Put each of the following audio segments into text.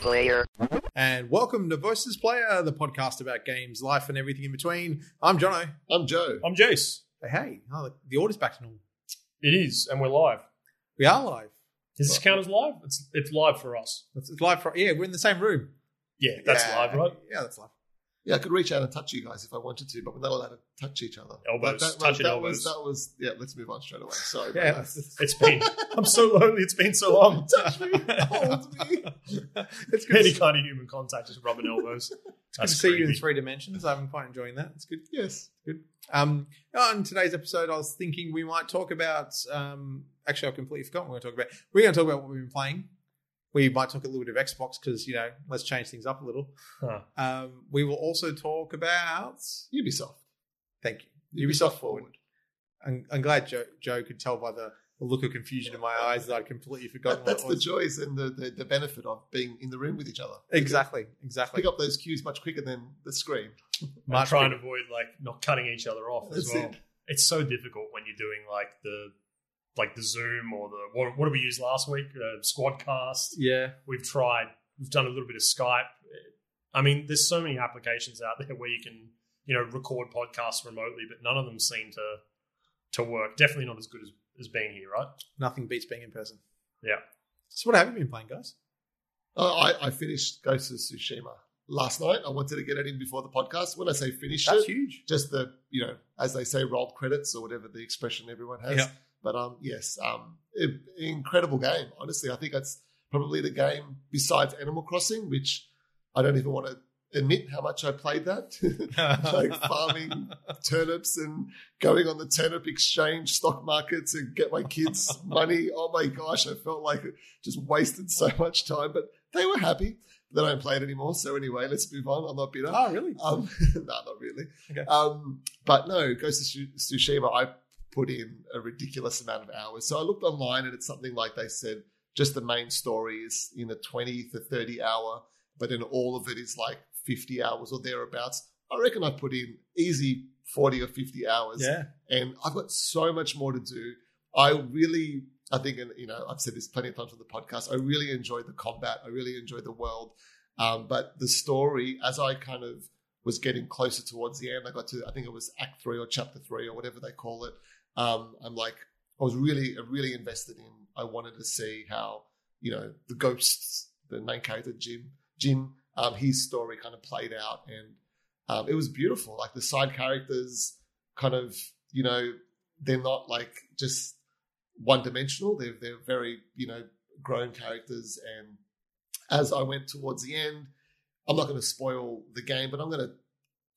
player. And welcome to Voices Player, the podcast about games, life, and everything in between. I'm Jono. I'm Joe. I'm Jace. Hey, hey, oh, the- the order's back to normal. It is, and we're live. We are live. Does this count as live? It's it's live for us. It's it's live. For, yeah, we're in the same room. Yeah, that's Yeah. live, right? Yeah, that's live. Yeah, I could reach out and touch you guys if I wanted to, but we're not allowed to touch each other. Elbows, That, that, touching that elbows. Was, that was yeah. Let's move on straight away. Sorry. Yeah, about. It's been. I'm so lonely. It's been so long. touch me, hold me. it's good, Any kind of human contact, just rubbing elbows. good to That's see you in three dimensions. I'm quite enjoying that. It's good. Yes. Good. Um, on today's episode, I was thinking we might talk about. Um, actually, I've completely forgotten what we're going to talk about. We're going to talk about what we've been playing. We might talk a little bit of Xbox because you know, let's change things up a little. Huh. Um, we will also talk about. Ubisoft. Thank you, Ubisoft Forward. I'm, I'm glad Joe, Joe could tell by the, the look of confusion in my eyes that I'd completely forgotten That, that's what the joys and the, the, the benefit of being in the room with each other. exactly, exactly. Pick up those cues much quicker than the screen. And Much try and avoid like not cutting each other off as well. it. It's so difficult when you're doing like the like the Zoom or the what, what did we use last week? Uh, Squadcast. Yeah, We've tried. We've done a little bit of Skype. I mean, there's so many applications out there where you can, you know, record podcasts remotely, but none of them seem to to work. Definitely not as good as, as being here, right? nothing beats being in person. Yeah. So, what have you been playing, guys? Uh, I, I finished Ghost of Tsushima last night. I wanted to get it in before the podcast. When I say finished That's it, huge. just the you know as they say rolled credits or whatever the expression everyone has Yeah. But um yes um incredible game honestly i think that's probably the game besides animal crossing which i don't even want to admit how much i played that like farming turnips and going on the turnip exchange stock markets and get my kids money oh my gosh i felt like just wasted so much time but they were happy They don't play it anymore so anyway let's move on i'm not bitter oh, really? um, no, not really. Okay. Um, but no, Ghost of Tsu- Tsushima, I put in a ridiculous amount of hours. So I looked online and it's something like they said just the main story is in a 20 to 30 hour, but then all of it is like 50 hours or thereabouts. I reckon I put in easy 40 or 50 hours yeah. and I've got so much more to do. I really, I think, and you know, I've said this plenty of times on the podcast. I really enjoyed the combat. I really enjoyed the world, um, but the story, as I kind of was getting closer towards the end, I got to, I think it was Act Three or Chapter Three or whatever they call it. Um, I'm like, I was really, really invested in. I wanted to see how, you know, the ghosts, the main character Jin, Jin, um, his story kind of played out, and um, it was beautiful. Like the side characters, kind of, you know, they're not like just one dimensional. They're they're very you know grown characters. And as I went towards the end, I'm not going to spoil the game, but I'm going to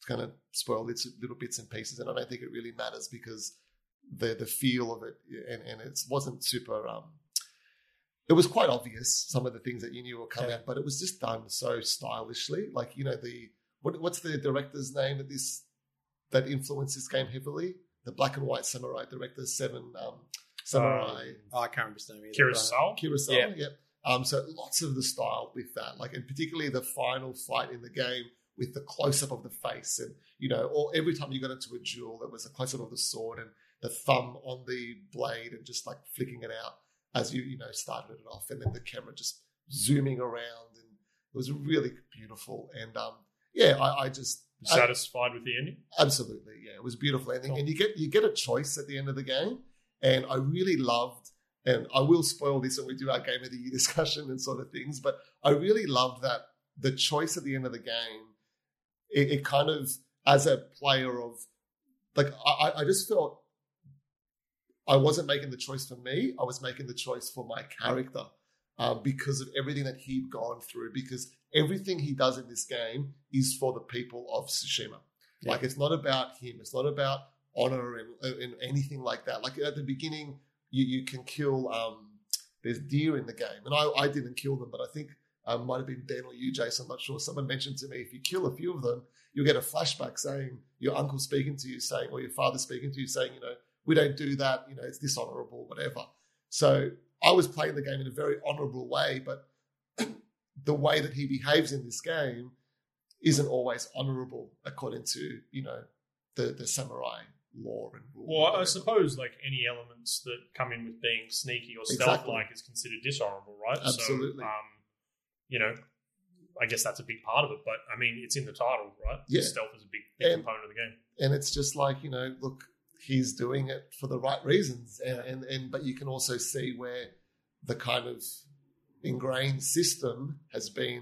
kind of spoil its little bits and pieces. And I don't think it really matters because the the feel of it and and it wasn't super. Um, it was quite obvious some of the things that you knew were coming, Yeah. but it was just done so stylishly. Like you know the what, what's the director's name of this that influenced this game heavily? The black and white samurai director, Seven um, Samurai, Oh, I can't remember his name either. Kurosawa. Kurosawa. Yeah. Yep. Um, so lots of the style with that, like, and particularly the final fight in the game with the close up of the face, and you know, or every time you got into a duel, it was a close up of the sword and the thumb on the blade, and just like flicking it out as you you know started it off, and then the camera just zooming around, and it was really beautiful. And um, yeah, I, I just satisfied with the ending? Absolutely, yeah, it was a beautiful ending, Cool. and you get you get a choice at the end of the game, and I really loved, and I will spoil this when we do our game of the year discussion and sort of things, but I really loved that the choice at the end of the game, it, it kind of as a player of, like I, I- I just felt I wasn't making the choice for me, I was making the choice for my character. Um, because of everything that he'd gone through, because everything he does in this game is for the people of Tsushima. Like it's not about him. It's not about honor and, and anything like that. Like at the beginning, you, you can kill. Um, there's deer in the game, and I, I didn't kill them, but I think um, might have been Ben or you, Jason. I'm not sure. Someone mentioned to me if you kill a few of them, you'll get a flashback saying your uncle speaking to you, saying or your father speaking to you, saying, you know, we don't do that. You know, it's dishonorable, whatever. So I was playing the game in a very honorable way, but the way that he behaves in this game isn't always honorable according to you know the the samurai law and rule. Well, I suppose like any elements that come in with being sneaky or stealth-like is considered dishonorable, right? Absolutely. So, um, you know, I guess that's a big part of it. But I mean, it's in the title, right? Yeah. Stealth is a big, big And- component of the game. and it's just like you know look he's doing it for the right reasons and, and and but you can also see where the kind of ingrained system has been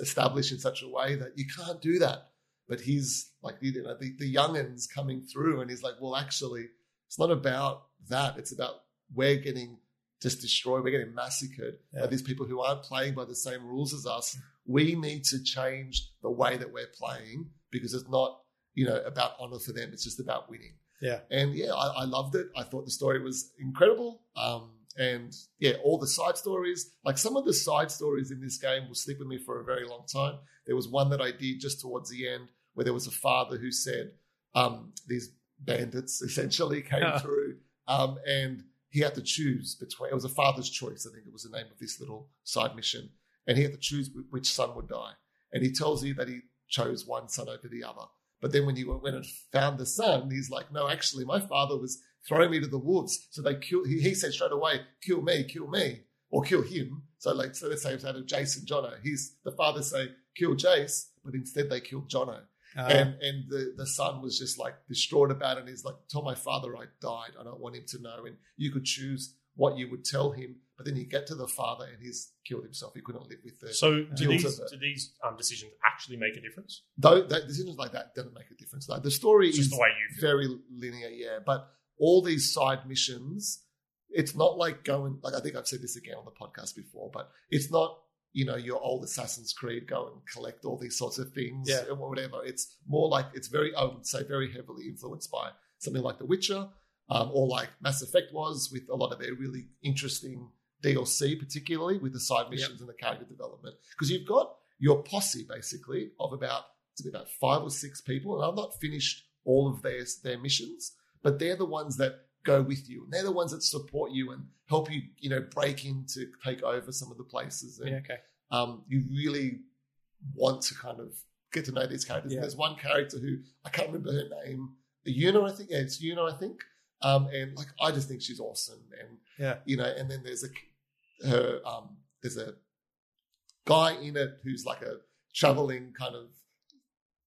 established in such a way that you can't do that but he's like you know the, the youngins coming through and he's like well actually it's not about that it's about we're getting just destroyed we're getting massacred Yeah. by these people who aren't playing by the same rules as us we need to change the way that we're playing because it's not you know, about honor for them. It's just about winning. Yeah. And yeah, I, I loved it. I thought the story was incredible. Um, and yeah, all the side stories, like some of the side stories in this game will stick with me for a very long time. There was one that I did just towards the end where there was a father who said, um, these bandits essentially came Yeah. through, um, and he had to choose between, it was a father's choice, I think it was the name of this little side mission. And he had to choose which son would die. And he tells you that he chose one son over the other. But then when he went and found the son, he's like, no, actually, my father was throwing me to the wolves. So they kill. He, he said straight away, kill me, kill me, or kill him. So like, so let's say it's out of Jason Jono. He's the father say, kill Jace, but instead they killed Jono. Uh, and and the, the son was just like distraught about it. And he's like, tell my father I died. I don't want him to know. And you could choose what you would tell him. But then you get to the father and he's killed himself. He couldn't live with the So do these do these um, decisions actually make a difference? though that decisions like that doesn't make a difference. Like the story It's is the way you feel. very linear, yeah. But all these side missions, it's not like going like I think I've said this again on the podcast before, but it's not you know your old Assassin's Creed go and collect all these sorts of things Yeah. or whatever. It's more like it's very I would say very heavily influenced by something like The Witcher, um, or like Mass Effect was with a lot of their really interesting DLC, particularly with the side missions and the character development. Because you've got your posse basically of about it's about five or six people, and I've not finished all of their their missions, but they're the ones that go with you, and they're the ones that support you and help you, you know, break in to take over some of the places. And yeah, okay. um, you really want to kind of get to know these characters. Yeah. There's one character who I can't remember her name, Yuna, I think. Yeah, it's Yuna, I think. Um, and like I just think she's awesome. And Yeah. you know, and then there's a her um, there's a guy in it who's like a traveling kind of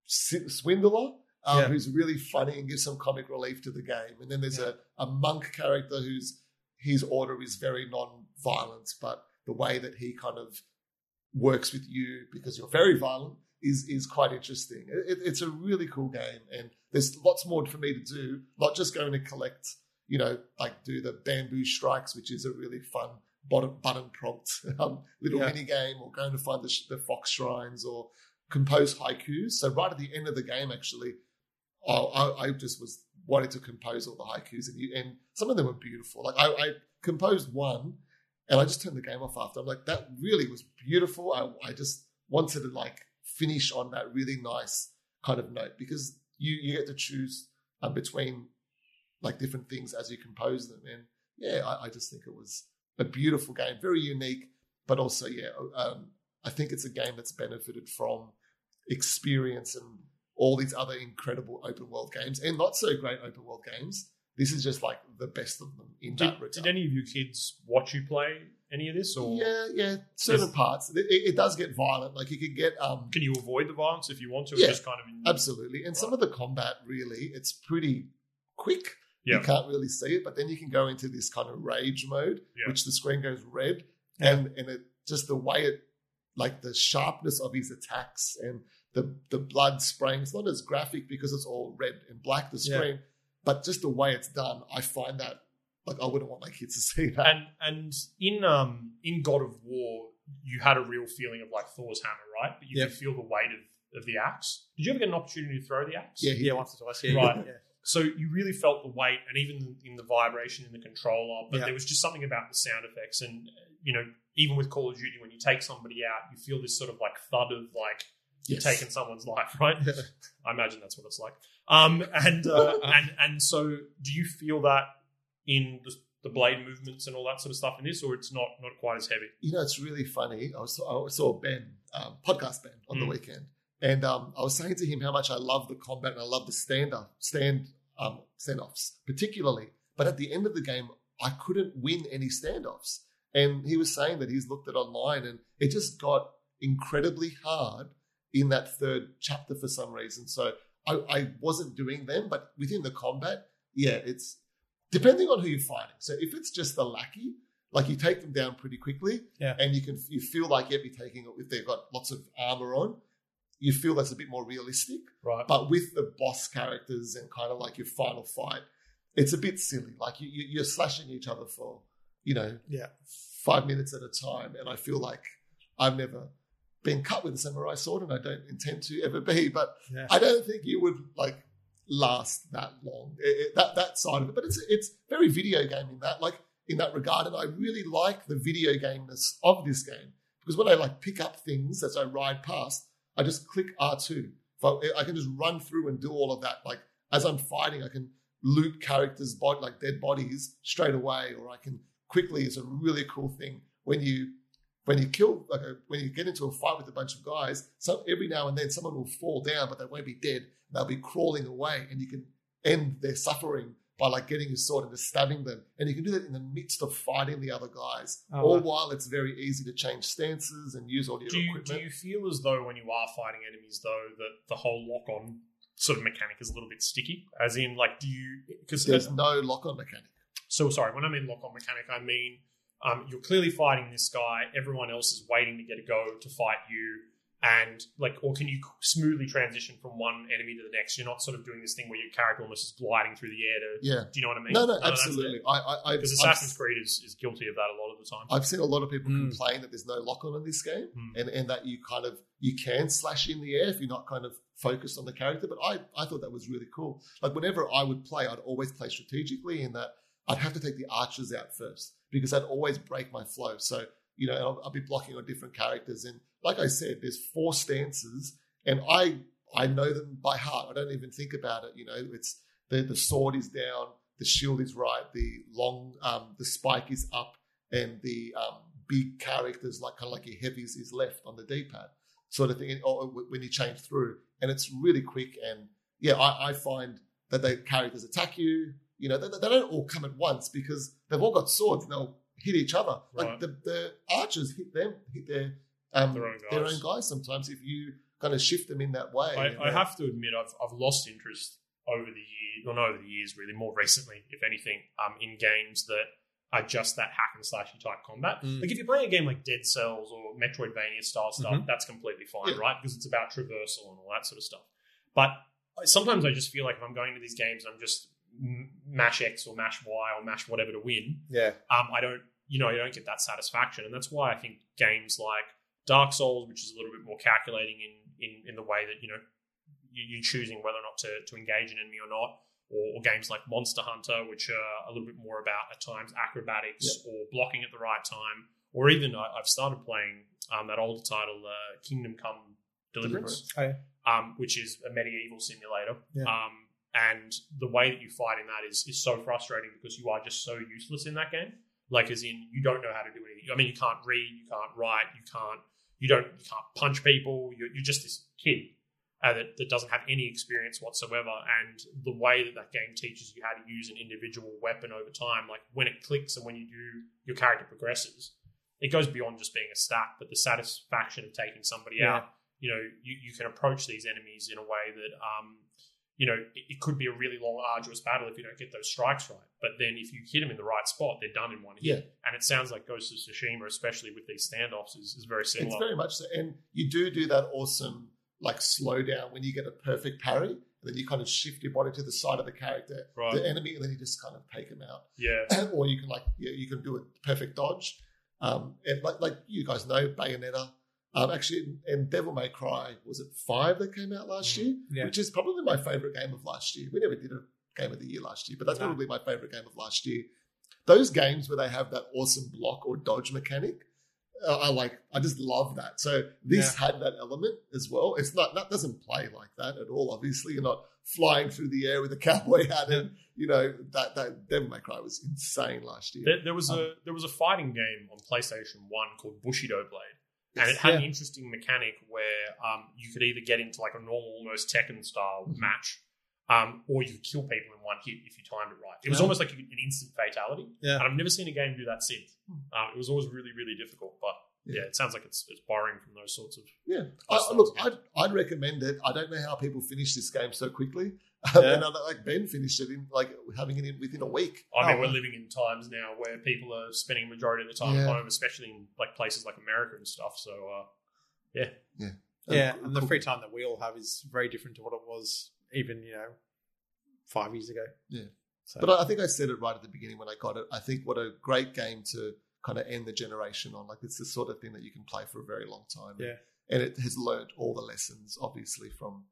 swindler. Um, Yeah. Who's really funny and gives some comic relief to the game. And then there's a, a monk character whose his order is very non-violent, but the way that he kind of works with you because you're very violent is is quite interesting. It, it's a really cool game, and there's lots more for me to do. Not just going to collect, you know, like do the bamboo strikes, which is a really fun button, button prompt um, little Yeah. mini game, or going to find the, the fox shrines, or compose haikus. So right at the end of the game, actually, I, I, I just was wanting to compose all the haikus, and, you, and some of them were beautiful. Like I, I composed one, and I just turned the game off after. I'm like, that really was beautiful. I, I just wanted to like finish on that really nice kind of note because you you get to choose uh, between like different things as you compose them, and yeah, I, I just think it was a beautiful game, very unique, but also yeah, um, I think it's a game that's benefited from experience and all these other incredible open world games and not so great open world games. This is just like the best of them in Did, that regard. did any of you kids watch you play any of this, or Yeah, yeah, certain parts. It, it does get violent. Like you can get um can you avoid the violence if you want to? or Yeah, just kind of in, absolutely, and some of the combat really it's pretty quick. Yeah. You can't really see it, but then you can go into this kind of rage mode, Yeah. which the screen goes red, Yeah. and and it just the way it, like the sharpness of his attacks and the the blood spraying. It's not as graphic because it's all red and black the Yeah. screen, but just the way it's done, I find that like I wouldn't want my kids to see that. And and in um in God of War, you had a real feeling of like Thor's hammer, right? But you Yeah. could feel the weight of, of the axe. Did you ever get an opportunity to throw the axe? yeah, Yeah, once or twice. Yeah, Right. Yeah. So you really felt the weight, and even in the vibration in the controller. But Yeah. there was just something about the sound effects, and uh, you know, even with Call of Duty, when you take somebody out, you feel this sort of like thud of like you're Yes. taking someone's life, right? I imagine that's what it's like. Um, and uh, and and so, do you feel that in the, the blade movements and all that sort of stuff in this, or it's not not quite as heavy? you know, it's really funny. I, was, I saw Ben, um, podcast Ben, on the Mm. weekend, and um, I was saying to him how much I love the combat and I love the stand up, stand um, standoffs, particularly. But at the end of the game, I couldn't win any standoffs, and he was saying that he's looked at online and it just got incredibly hard in that third chapter for some reason. So I, I wasn't doing them, but within the combat, yeah, it's depending on who you're fighting. So if it's just the lackey, like you take them down pretty quickly, Yeah. and you can you feel like you'd be taking it if they've got lots of armor on. You feel that's a bit more realistic, Right. but with the boss characters and kind of like your final fight, it's a bit silly. Like you, you, you're slashing each other for, you know, Yeah. five minutes at a time, and I feel like I've never been cut with a samurai sword, and I don't intend to ever be. But Yeah. I don't think you would like last that long. It- it- that that side of it, but it's it's very video game in that like in that regard, and I really like the video gameness of this game because when I like pick up things as I ride past, I just click R two. I can just run through and do all of that. Like as I'm fighting, I can loot characters' body like dead bodies straight away, or I can quickly. It's a really cool thing when you when you kill like a, when you get into a fight with a bunch of guys. So every now and then someone will fall down, but they won't be dead. They'll be crawling away, and you can end their suffering by like getting your sword and just stabbing them. And you can do that in the midst of fighting the other guys, Oh, all wow. while it's very easy to change stances and use all your do you, equipment. do you feel as though when you are fighting enemies though that the whole lock on sort of mechanic is a little bit sticky as in like do you because There's no lock-on mechanic. so sorry when i mean lock on mechanic i mean um, you're clearly fighting this guy everyone else is waiting to get a go to fight you and like or can you smoothly transition from one enemy to the next you're not sort of doing this thing where your character almost is gliding through the air to Yeah. do you know what i mean No, no, None of that's absolutely. I, I, I, because I've- assassin's creed is, is guilty of that a lot of the time I've seen a lot of people Mm. complain that there's no lock on in this game, Mm. and, and that you kind of you can slash in the air if you're not kind of focused on the character. But I, I thought that was really cool. Like whenever I would play, I'd always play strategically in that I'd have to take the archers out first because I'd always break my flow. So you know, I'll, I'll be blocking on different characters, and like I said, there's four stances, and I I know them by heart. I don't even think about it. You know, it's the the sword is down, the shield is right, the long um, the spike is up, and the um, big characters like kind of like your heavies is left on the D-pad, sort of thing. Or when you change through, and it's really quick. And yeah, I, I find that the characters attack you. You know, they, they don't all come at once because they've all got swords and they'll hit each other. Like the, the archers hit them, hit their um, Their own their guys. own guys. Sometimes if you kind of shift them in that way, I, I have to admit, I've I've lost interest over the years, or not over the years, really, more recently, if anything, um, in games that are just that hack and slashy type combat. Mm. Like if you're playing a game like Dead Cells or Metroidvania style stuff, Mhm. that's completely fine, Yeah. right? Because it's about traversal and all that sort of stuff. But sometimes I just feel like if I'm going to these games, and I'm just mash X or mash Y or mash whatever to win Yeah. um, I don't, you know, I don't get that satisfaction, and that's why I think games like Dark Souls, which is a little bit more calculating in in, in the way that you know you, you're choosing whether or not to, to engage an enemy or not, or, or games like Monster Hunter, which are a little bit more about at times acrobatics or blocking at the right time, or even I, I've started playing um, that older title, uh, Kingdom Come Deliverance Oh, yeah. um, which is a medieval simulator. Yeah. Um, and the way that you fight in that is is so frustrating because you are just so useless in that game. Like, as in, you don't know how to do anything. I mean, you can't read, you can't write, you can't, you don't, you can't punch people. You're, you're just this kid uh, that, that doesn't have any experience whatsoever. And the way that that game teaches you how to use an individual weapon over time, like when it clicks and when you do, your character progresses. It goes beyond just being a stat, but the satisfaction of taking somebody Yeah. out you know, you, you can approach these enemies in a way that, um, you know, it, it could be a really long, arduous battle if you don't get those strikes right. But then if you hit them in the right spot, they're done in one hit. Yeah. And it sounds like Ghost of Tsushima, especially with these standoffs, is, is very similar. It's very much so. And you do do that awesome like slow down when you get a perfect parry. And then you kind of shift your body to the side of the character, Right. the enemy, and then you just kind of take him out. yeah. or you can like yeah, you can do a perfect dodge. Um, and like like you guys know, Bayonetta. Um, actually, and Devil May Cry was it five that came out last Mm. year, Yeah. which is probably my favorite game of last year. We never did a game of the year last year, but that's No. probably my favorite game of last year. Those games where they have that awesome block or dodge mechanic, uh, I like. I just love that. So this had that element as well. It's not that doesn't play like that at all. Obviously, you're not flying through the air with a cowboy hat, and you know that that Devil May Cry was insane last year. There, there was Um, a there was a fighting game on PlayStation One called Bushido Blade, and it had Yeah. an interesting mechanic where um, you could either get into like a normal, almost Tekken style Mhm. match, um, or you could kill people in one hit if you timed it right. It was Yeah. almost like an instant fatality. Yeah. and I've never seen a game do that since. Um, it was always really, really difficult, but yeah, it sounds like it's it's borrowing from those sorts of. Yeah, I, look, I'd, I'd recommend it. I don't know how people finish this game so quickly. Yeah. and I, like Ben finished it in like having it in within a week. I mean, Oh, we're living in times now where people are spending a majority of the time Yeah. at home, especially in like places like America and stuff. So, uh, Yeah, Yeah. Yeah. and the free time that we all have is very different to what it was even you know five years ago. Yeah. so, But I, I think I said it right at the beginning when I got it. I think what a great game to kind of end the generation on. Like it's the sort of thing that you can play for a very long time. Yeah. And it has learned all the lessons, obviously, from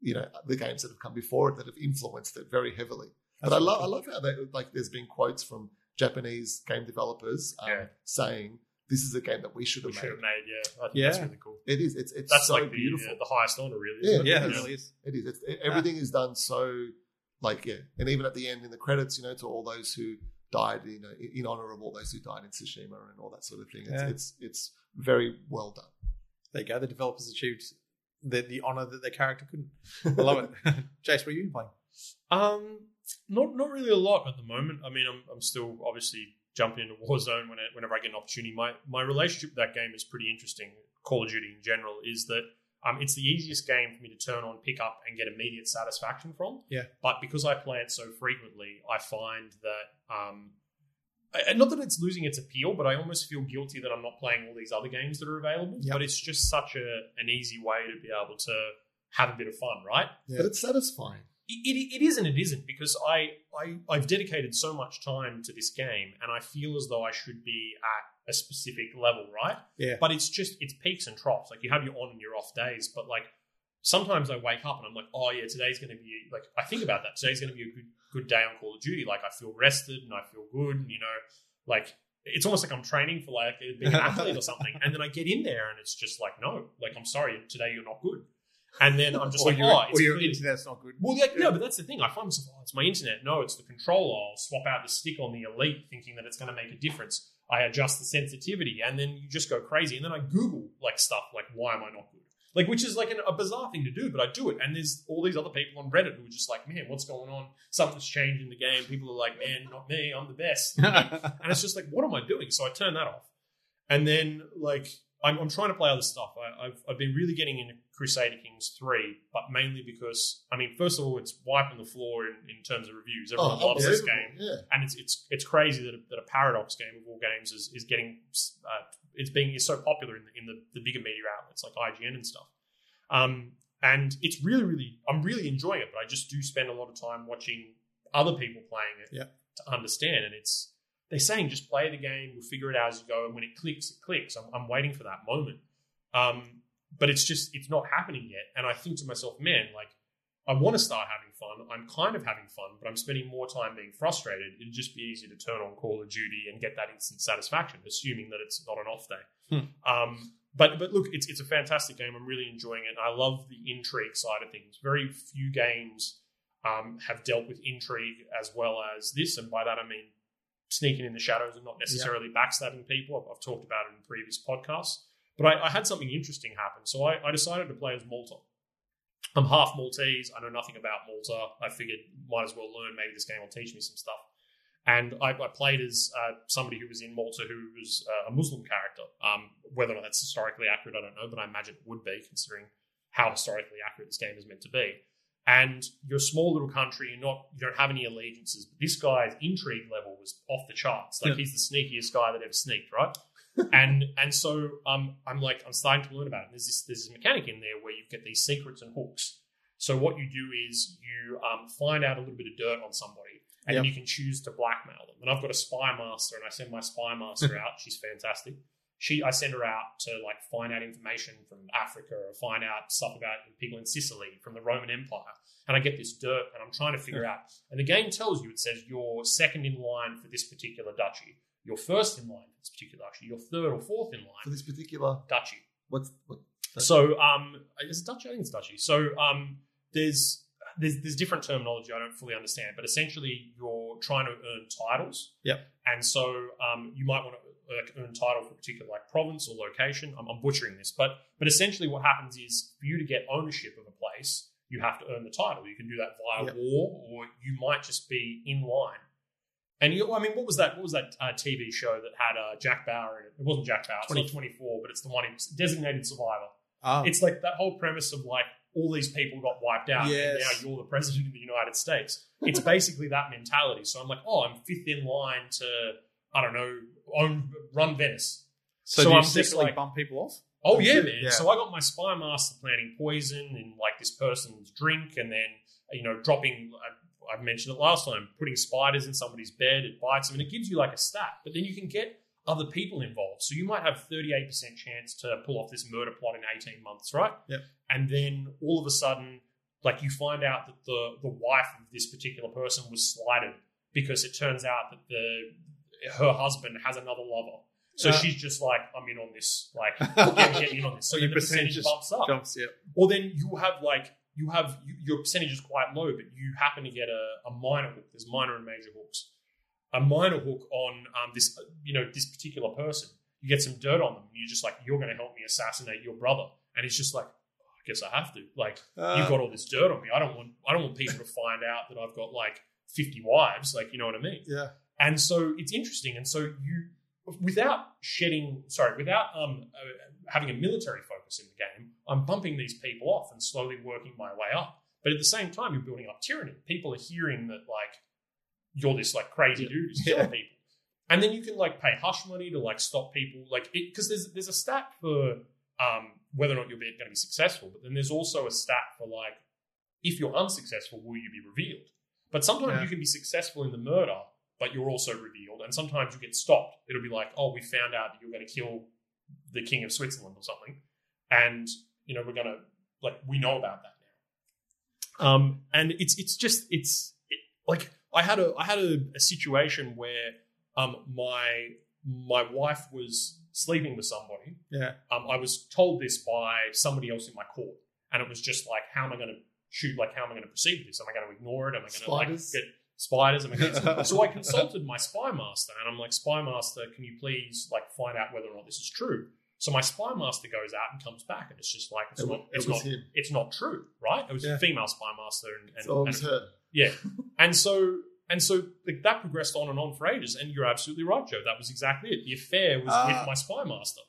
you know the games that have come before it that have influenced it very heavily. But I love I love how they like there's been quotes from Japanese game developers um, Yeah. saying this is a game that we should we have should made. have made, yeah, I think Yeah. that's really cool. It is. It's it's That's so like the, beautiful. uh, the highest honor, really. Yeah, it? yeah, it it is. really is. It is. It's, it- everything is done so, like, yeah. And even at the end in the credits, you know, to all those who died, you know, in honor of all those who died in Tsushima and all that sort of thing. It's Yeah. it's, it's very well done. There you go. The developers achieved the the honor that their character couldn't. I love it. Jace, what are you playing? Um, not not really a lot at the moment. I mean, I'm I'm still obviously jumping into Warzone when whenever I get an opportunity. My my relationship with that game is pretty interesting. Call of Duty in general is that um, it's the easiest game for me to turn on, pick up, and get immediate satisfaction from. Yeah. But because I play it so frequently, I find that um, I- not that it's losing its appeal, but I almost feel guilty that I'm not playing all these other games that are available. Yep. But it's just such a an easy way to be able to have a bit of fun, right? Yeah. But it's satisfying. it, it, it is and it isn't because I, I I've dedicated so much time to this game and I feel as though I should be at a specific level, right? Yeah. But it's just it's peaks and troughs. Like you have your on and your off days, but like sometimes I wake up and I'm like, oh yeah, today's going to be like I think about that. Today's going to be a good good day on Call of Duty. Like I feel rested and I feel good, and you know, like it's almost like I'm training for like being an athlete or something. And then I get in there and it's just like, no, like I'm sorry, today you're not good. And then I'm just or like, oh, it's or your internet's not good. well, yeah, no, but that's the thing. I find myself, oh, it's my internet. No, it's the controller. I'll swap out the stick on the Elite, thinking that it's going to make a difference. I adjust the sensitivity, and then you just go crazy. And then I Google like stuff like, why am I not good? Like, which is like an, a bizarre thing to do, but I do it. And there's all these other people on Reddit who are just like, man, what's going on? Something's changed in the game. People are like, man, not me. I'm the best. And it's just like, what am I doing? So I turn that off. And then, like, I'm, I'm trying to play other stuff. I, I've, I've been really getting into Crusader Kings 3, but mainly because, I mean, first of all, it's wiping the floor in, in terms of reviews. Everyone loves this game. Yeah. And it's, it's, it's crazy that a, that a Paradox game of all games is, is getting, uh, it's being is so popular in, the, in the, the bigger media outlets like IGN and stuff. Um, and it's really, really, I'm really enjoying it, but I just do spend a lot of time watching other people playing it Yeah. to understand. And it's, they're saying just play the game, we'll figure it out as you go, and when it clicks, it clicks. I'm, I'm waiting for that moment. Um, but it's just it's not happening yet. And I think to myself, man, like I want to start having fun. I'm kind of having fun, but I'm spending more time being frustrated. It'd just be easy to turn on Call of Duty and get that instant satisfaction, assuming that it's not an off day. Um, but but look, it's it's a fantastic game. I'm really enjoying it. I love the intrigue side of things. Very few games um, have dealt with intrigue as well as this, and by that I mean sneaking in the shadows and not necessarily backstabbing people. I've, I've talked about it in previous podcasts. But I, I had something interesting happen, so I, I decided to play as Malta. I'm half Maltese. I know nothing about Malta. I figured might as well learn. Maybe this game will teach me some stuff. And I, I played as uh, somebody who was in Malta who was uh, a Muslim character. Um, whether or not that's historically accurate, I don't know, but I imagine it would be, considering how historically accurate this game is meant to be. And you're a small little country. You're not. You don't have any allegiances. But this guy's intrigue level was off the charts. Like Yeah. he's the sneakiest guy that ever sneaked, right? And and so um, I'm like I'm starting to learn about it. There's this there's this mechanic in there where you get these secrets and hooks. So what you do is you um, find out a little bit of dirt on somebody, and Yep. you can choose to blackmail them. And I've got a spy master, and I send my spy master out. She's fantastic. She I send her out to like find out information from Africa or find out stuff about people in Sicily from the Roman Empire. And I get this dirt, and I'm trying to figure out. And the game tells you it says you're second in line for this particular duchy. You're first in line for this particular duchy. You're third or fourth in line For this particular, duchy. what's what? So um, is it Dutchy? I think it's Dutchy. So um, there's there's there's different terminology I don't fully understand, but essentially you're trying to earn titles. Yep. And so um, you might want to like, earn title for a particular like province or location. I'm, I'm butchering this, but but essentially what happens is for you to get ownership of a place, you have to earn the title. You can do that via Yep. war, or you might just be in line. And you, I mean, what was that? What was that uh, TV show that had uh, Jack Bauer in it? It wasn't Jack Bauer. It's 20 not 24, but it's the one in Designated Survivor. Oh, It's like that whole premise of like all these people got wiped out, and now you're the president of the United States. It's basically that mentality. So I'm like, oh, I'm fifth in line to I don't know, own run Venice. so, so I'm just like- bump people off? Oh yeah, man. Yeah. So I got my spy master planting poison in like this person's drink, and then you know dropping. I, I mentioned it last time. Putting spiders in somebody's bed, it bites them, and it gives you like a stat. But then you can get other people involved. So you might have thirty eight percent chance to pull off this murder plot in eighteen months, right? Yep. And then all of a sudden, like you find out that the the wife of this particular person was slighted because it turns out that the her husband has another lover. So Uh. she's just like, I'm in on this. Like, get, get in on this. So Your the percentage percentage bumps up. Jumps, yeah. Or then you have like you have you, your percentage is quite low, but you happen to get a, a minor hook. There's minor and major hooks. A minor hook on um, this, you know, this particular person. You get some dirt on them, and you're just like, you're going to help me assassinate your brother, and it's just like, "Oh, I guess I have to. Like, Uh, you've got all this dirt on me. I don't want, I don't want people to find out that I've got like 50 wives. Like, you know what I mean? yeah. And so it's interesting. And so you, without shedding, sorry, without um, uh, having a military focus in the game, I'm bumping these people off and slowly working my way up. But at the same time, you're building up tyranny. People are hearing that like you're this like crazy dude who's killing Yeah. people, and then you can like pay hush money to like stop people, like because there's there's a stat for um, whether or not you're going to be successful, but then there's also a stat for like if you're unsuccessful, will you be revealed? But sometimes Yeah. you can be successful in the murder, but you're also revealed. And sometimes you get stopped. It'll be like, oh, we found out that you're going to kill the king of Switzerland or something, and you know we're going to like we know about that now. Um, and it's it's just it's it, like I had a I had a, a situation where um my my wife was sleeping with somebody. Yeah. Um, I was told this by somebody else in my court, and it was just like, how am I going to shoot? Like, how am I going to proceed with this? Am I going to ignore it? Am I going to like get spiders? I going so I consulted my spy master, and I'm like, spy master, can you please like find out whether or not this is true? So my spy master goes out and comes back, and it's just like it's It, not, wa- it's it was not, him. it's not true, right? It was Yeah. a female spy master, and, and, So and was her. yeah, and so and so like, that progressed on and on for ages. And you're absolutely right, Joe. That was exactly it. The affair was Ah. with my spy master,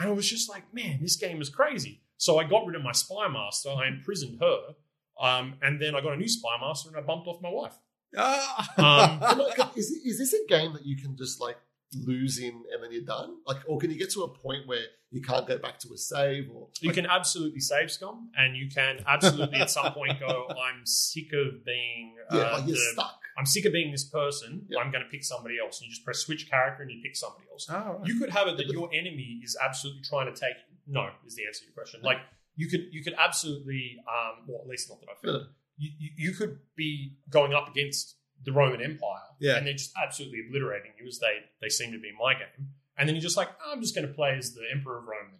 and I was just like, man, this game is crazy. So I got rid of my spy master. I imprisoned her, um, and then I got a new spy master, and I bumped off my wife. Ah. Um, Can is, is this a game that you can just like lose in and then you're done? Like, or can you get to a point where you can't go back to a save? Or You can absolutely save scum, and you can absolutely at some point go, "I'm sick of being yeah, uh, like you're the- stuck. I'm sick of being this person. Yeah. I'm going to pick somebody else." And you just press switch character, and you pick somebody else. Oh, right. You could have it that your enemy is absolutely trying to take. No, is the answer to your question. Like you could, you could absolutely, um, well, at least not that I've feel. You, you, could be going up against the Roman Empire, Yeah. and they're just absolutely obliterating you as they they seem to be in my game. And then you're just like, oh, I'm just going to play as the Emperor of Rome,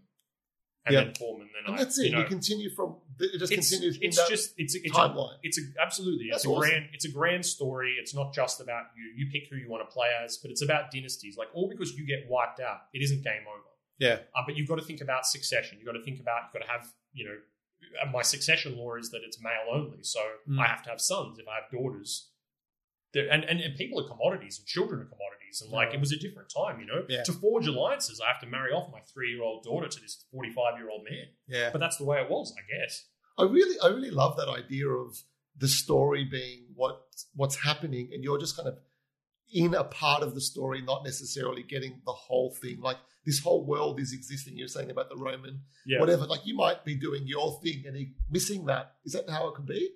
and Yeah. then form, and then And I, that's it. You You, continue from it just it's, continues in it's just it's a, it's a, timeline. it's a absolutely it's That's a awesome. grand it's a grand story. It's not just about you. You pick who you want to play as, but it's about dynasties. Like all because you get wiped out, it isn't game over. Yeah. Uh, but you've got to think about succession. You've got to think about you've got to have you know. Uh, My succession law is that it's male only, so Mm. I have to have sons. If I have daughters, and, and and people are commodities, and children are commodities, and like Yeah. it was a different time, you know. Yeah. To forge alliances, I have to marry off my three year old daughter to this forty five year old man. Yeah. But that's the way it was, I guess. I really, I really love that idea of the story being what what's happening, and you're just kind of in a part of the story, not necessarily getting the whole thing. Like this whole world is existing. You're saying about the Roman, Yeah. whatever. Like you might be doing your thing and missing that. Is that how it could be,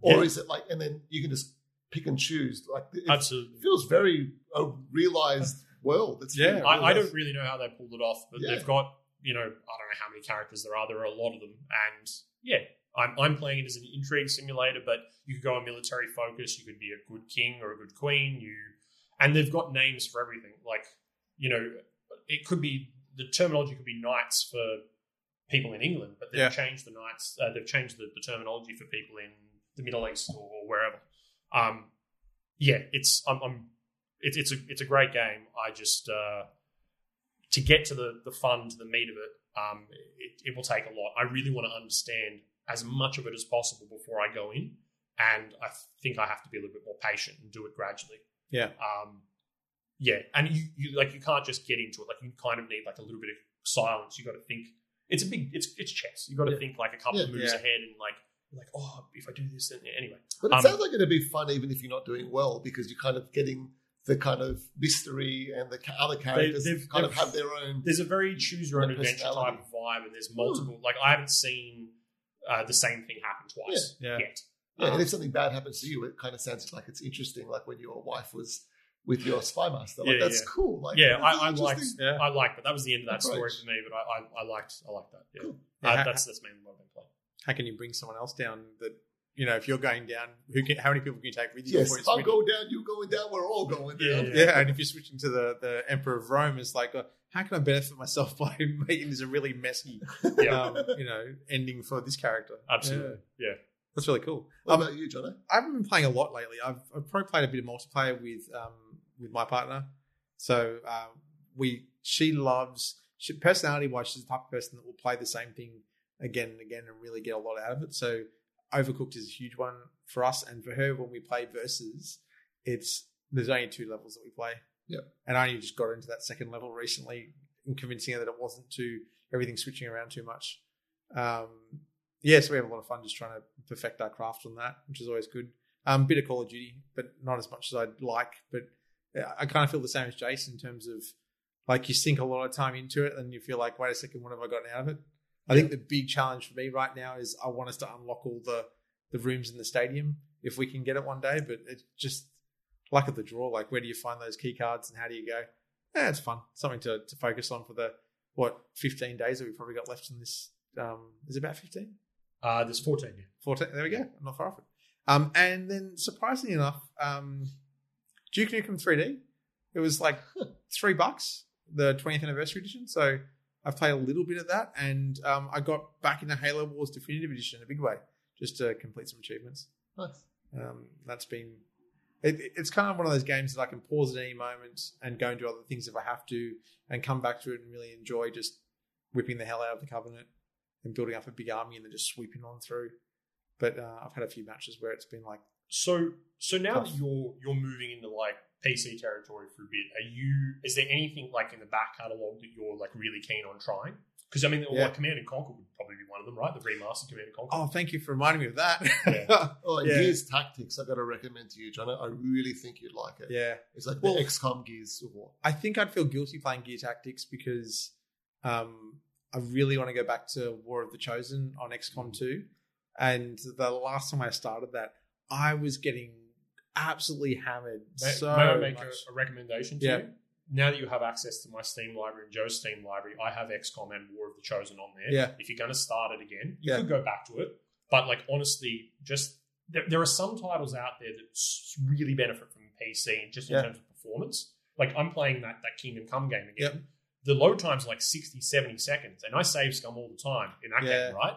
or Yeah. is it like, and then you can just pick and choose? Like it Absolutely. feels very a realized world. It's Yeah, I, I don't really know how they pulled it off, but Yeah. they've got you know I don't know how many characters there are. There are a lot of them, and yeah, I'm I'm playing it as an intrigue simulator. But you could go on military focus. You could be a good king or a good queen. You and they've got names for everything. Like you know, it could be the terminology could be knights for people in England, but they've Yeah. changed the knights. Uh, they've changed the, the terminology for people in the Middle East or, or wherever. Um, yeah, it's I'm, I'm it's it's a it's a great game. I just uh, to get to the the fun, to the meat of it, um, it, it will take a lot. I really want to understand as much of it as possible before I go in, and I think I have to be a little bit more patient and do it gradually. Yeah. Um, yeah, and you, you like you can't just get into it. Like you kind of need like a little bit of silence. You got to think. It's a big. It's it's chess. You got to Yeah. think like a couple of moves Yeah. ahead and like like oh if I do this then anyway. But it Um, sounds like it'd be fun even if you're not doing well because you're kind of getting the kind of mystery and the other characters they've- kind of have their own. There's a very choose your own adventure type of vibe, and there's multiple. Like I haven't seen uh, the same thing happen twice Yeah. Yeah. yet. Yeah, and if something bad happens to you, it kind of sounds like it's interesting, like when your wife was with your spy master. Like Yeah, that's yeah. cool. Like yeah, I, I liked. Yeah. I liked that. That was the end of that story for me. But I, I, I liked. I liked that. Yeah, Cool. Yeah, Uh, how- that's that's mainly what I've been playing. How can you bring someone else down that you know if you're going down? Who can? How many people can you take with you? Yes, I'm switch? going down. You going down. We're all going Yeah, down. yeah. Yeah, and if you're switching to the the Emperor of Rome, it's like, uh, how can I benefit myself by making this a really messy, Yeah, um, you know, ending for this character? absolutely. Yeah. That's really cool. What Um, about you, Jono? I haven't been playing a lot lately. I've, I've probably played a bit of multiplayer with um, with my partner. So uh, we she loves she, personality wise, she's the type of person that will play the same thing again and again and really get a lot out of it. So Overcooked is a huge one for us and for her. When we play versus, it's there's only two levels that we play. Yep. And I only just got into that second level recently, and convincing her that it wasn't too everything switching around too much. Um, yeah, so we have a lot of fun just trying to perfect our craft on that, which is always good. Um, bit of Call of Duty, but not as much as I'd like. But I kind of feel the same as Jason in terms of like you sink a lot of time into it, and you feel like, wait a second, what have I gotten out of it? I think the big challenge for me right now is I want us to unlock all the the rooms in the stadium if we can get it one day. But it's just luck of the draw. Like, where do you find those key cards, and how do you go? Yeah, it's fun. Something to, to focus on for the what 15 days that we've probably got left in this. Um, is it about 15? Uh, there's 14. Yeah. 14. There we go. I'm not far off it. Um, and then surprisingly enough, um, Duke Nukem 3D. It was like three bucks, the 20th anniversary edition. So I've played a little bit of that, and um, I got back into Halo Wars Definitive Edition in a big way, just to complete some achievements. Nice. Um, that's been. It, it's kind of one of those games that I can pause at any moment and go and do other things if I have to, and come back to it and really enjoy just whipping the hell out of the Covenant and building up a big army and then just sweeping on through. But uh, I've had a few matches where it's been like, So so now Tough. that you're you're moving into like PC territory for a bit, are you? Is there anything like in the back catalog that you're like really keen on trying? Because I mean, Yeah. like Command and Conquer would probably be one of them, right? The remastered Command and Conquer. oh, thank you for reminding me of that. Yeah. Oh, and Yeah. Gears Tactics, I've got to recommend to you, John. I really think you'd like it. yeah. It's like Well- the XCOM Gears of War. I think I'd feel guilty playing Gear Tactics because um, I really want to go back to War of the Chosen on XCOM mm. 2. And the last time I started that, I was getting absolutely hammered. May, so may I make much. a, a recommendation to Yeah. you? Now that you have access to my Steam library and Joe's Steam library, I have XCOM and War of the Chosen on there. Yeah. If you're going to start it again, you Yeah. could go back to it. But like honestly, just there, there are some titles out there that really benefit from PC just in Yeah. terms of performance. Like I'm playing that that Kingdom Come game again. Yep. The load time's like 60, 70 seconds, and I save scum all the time in that Yeah. game, right?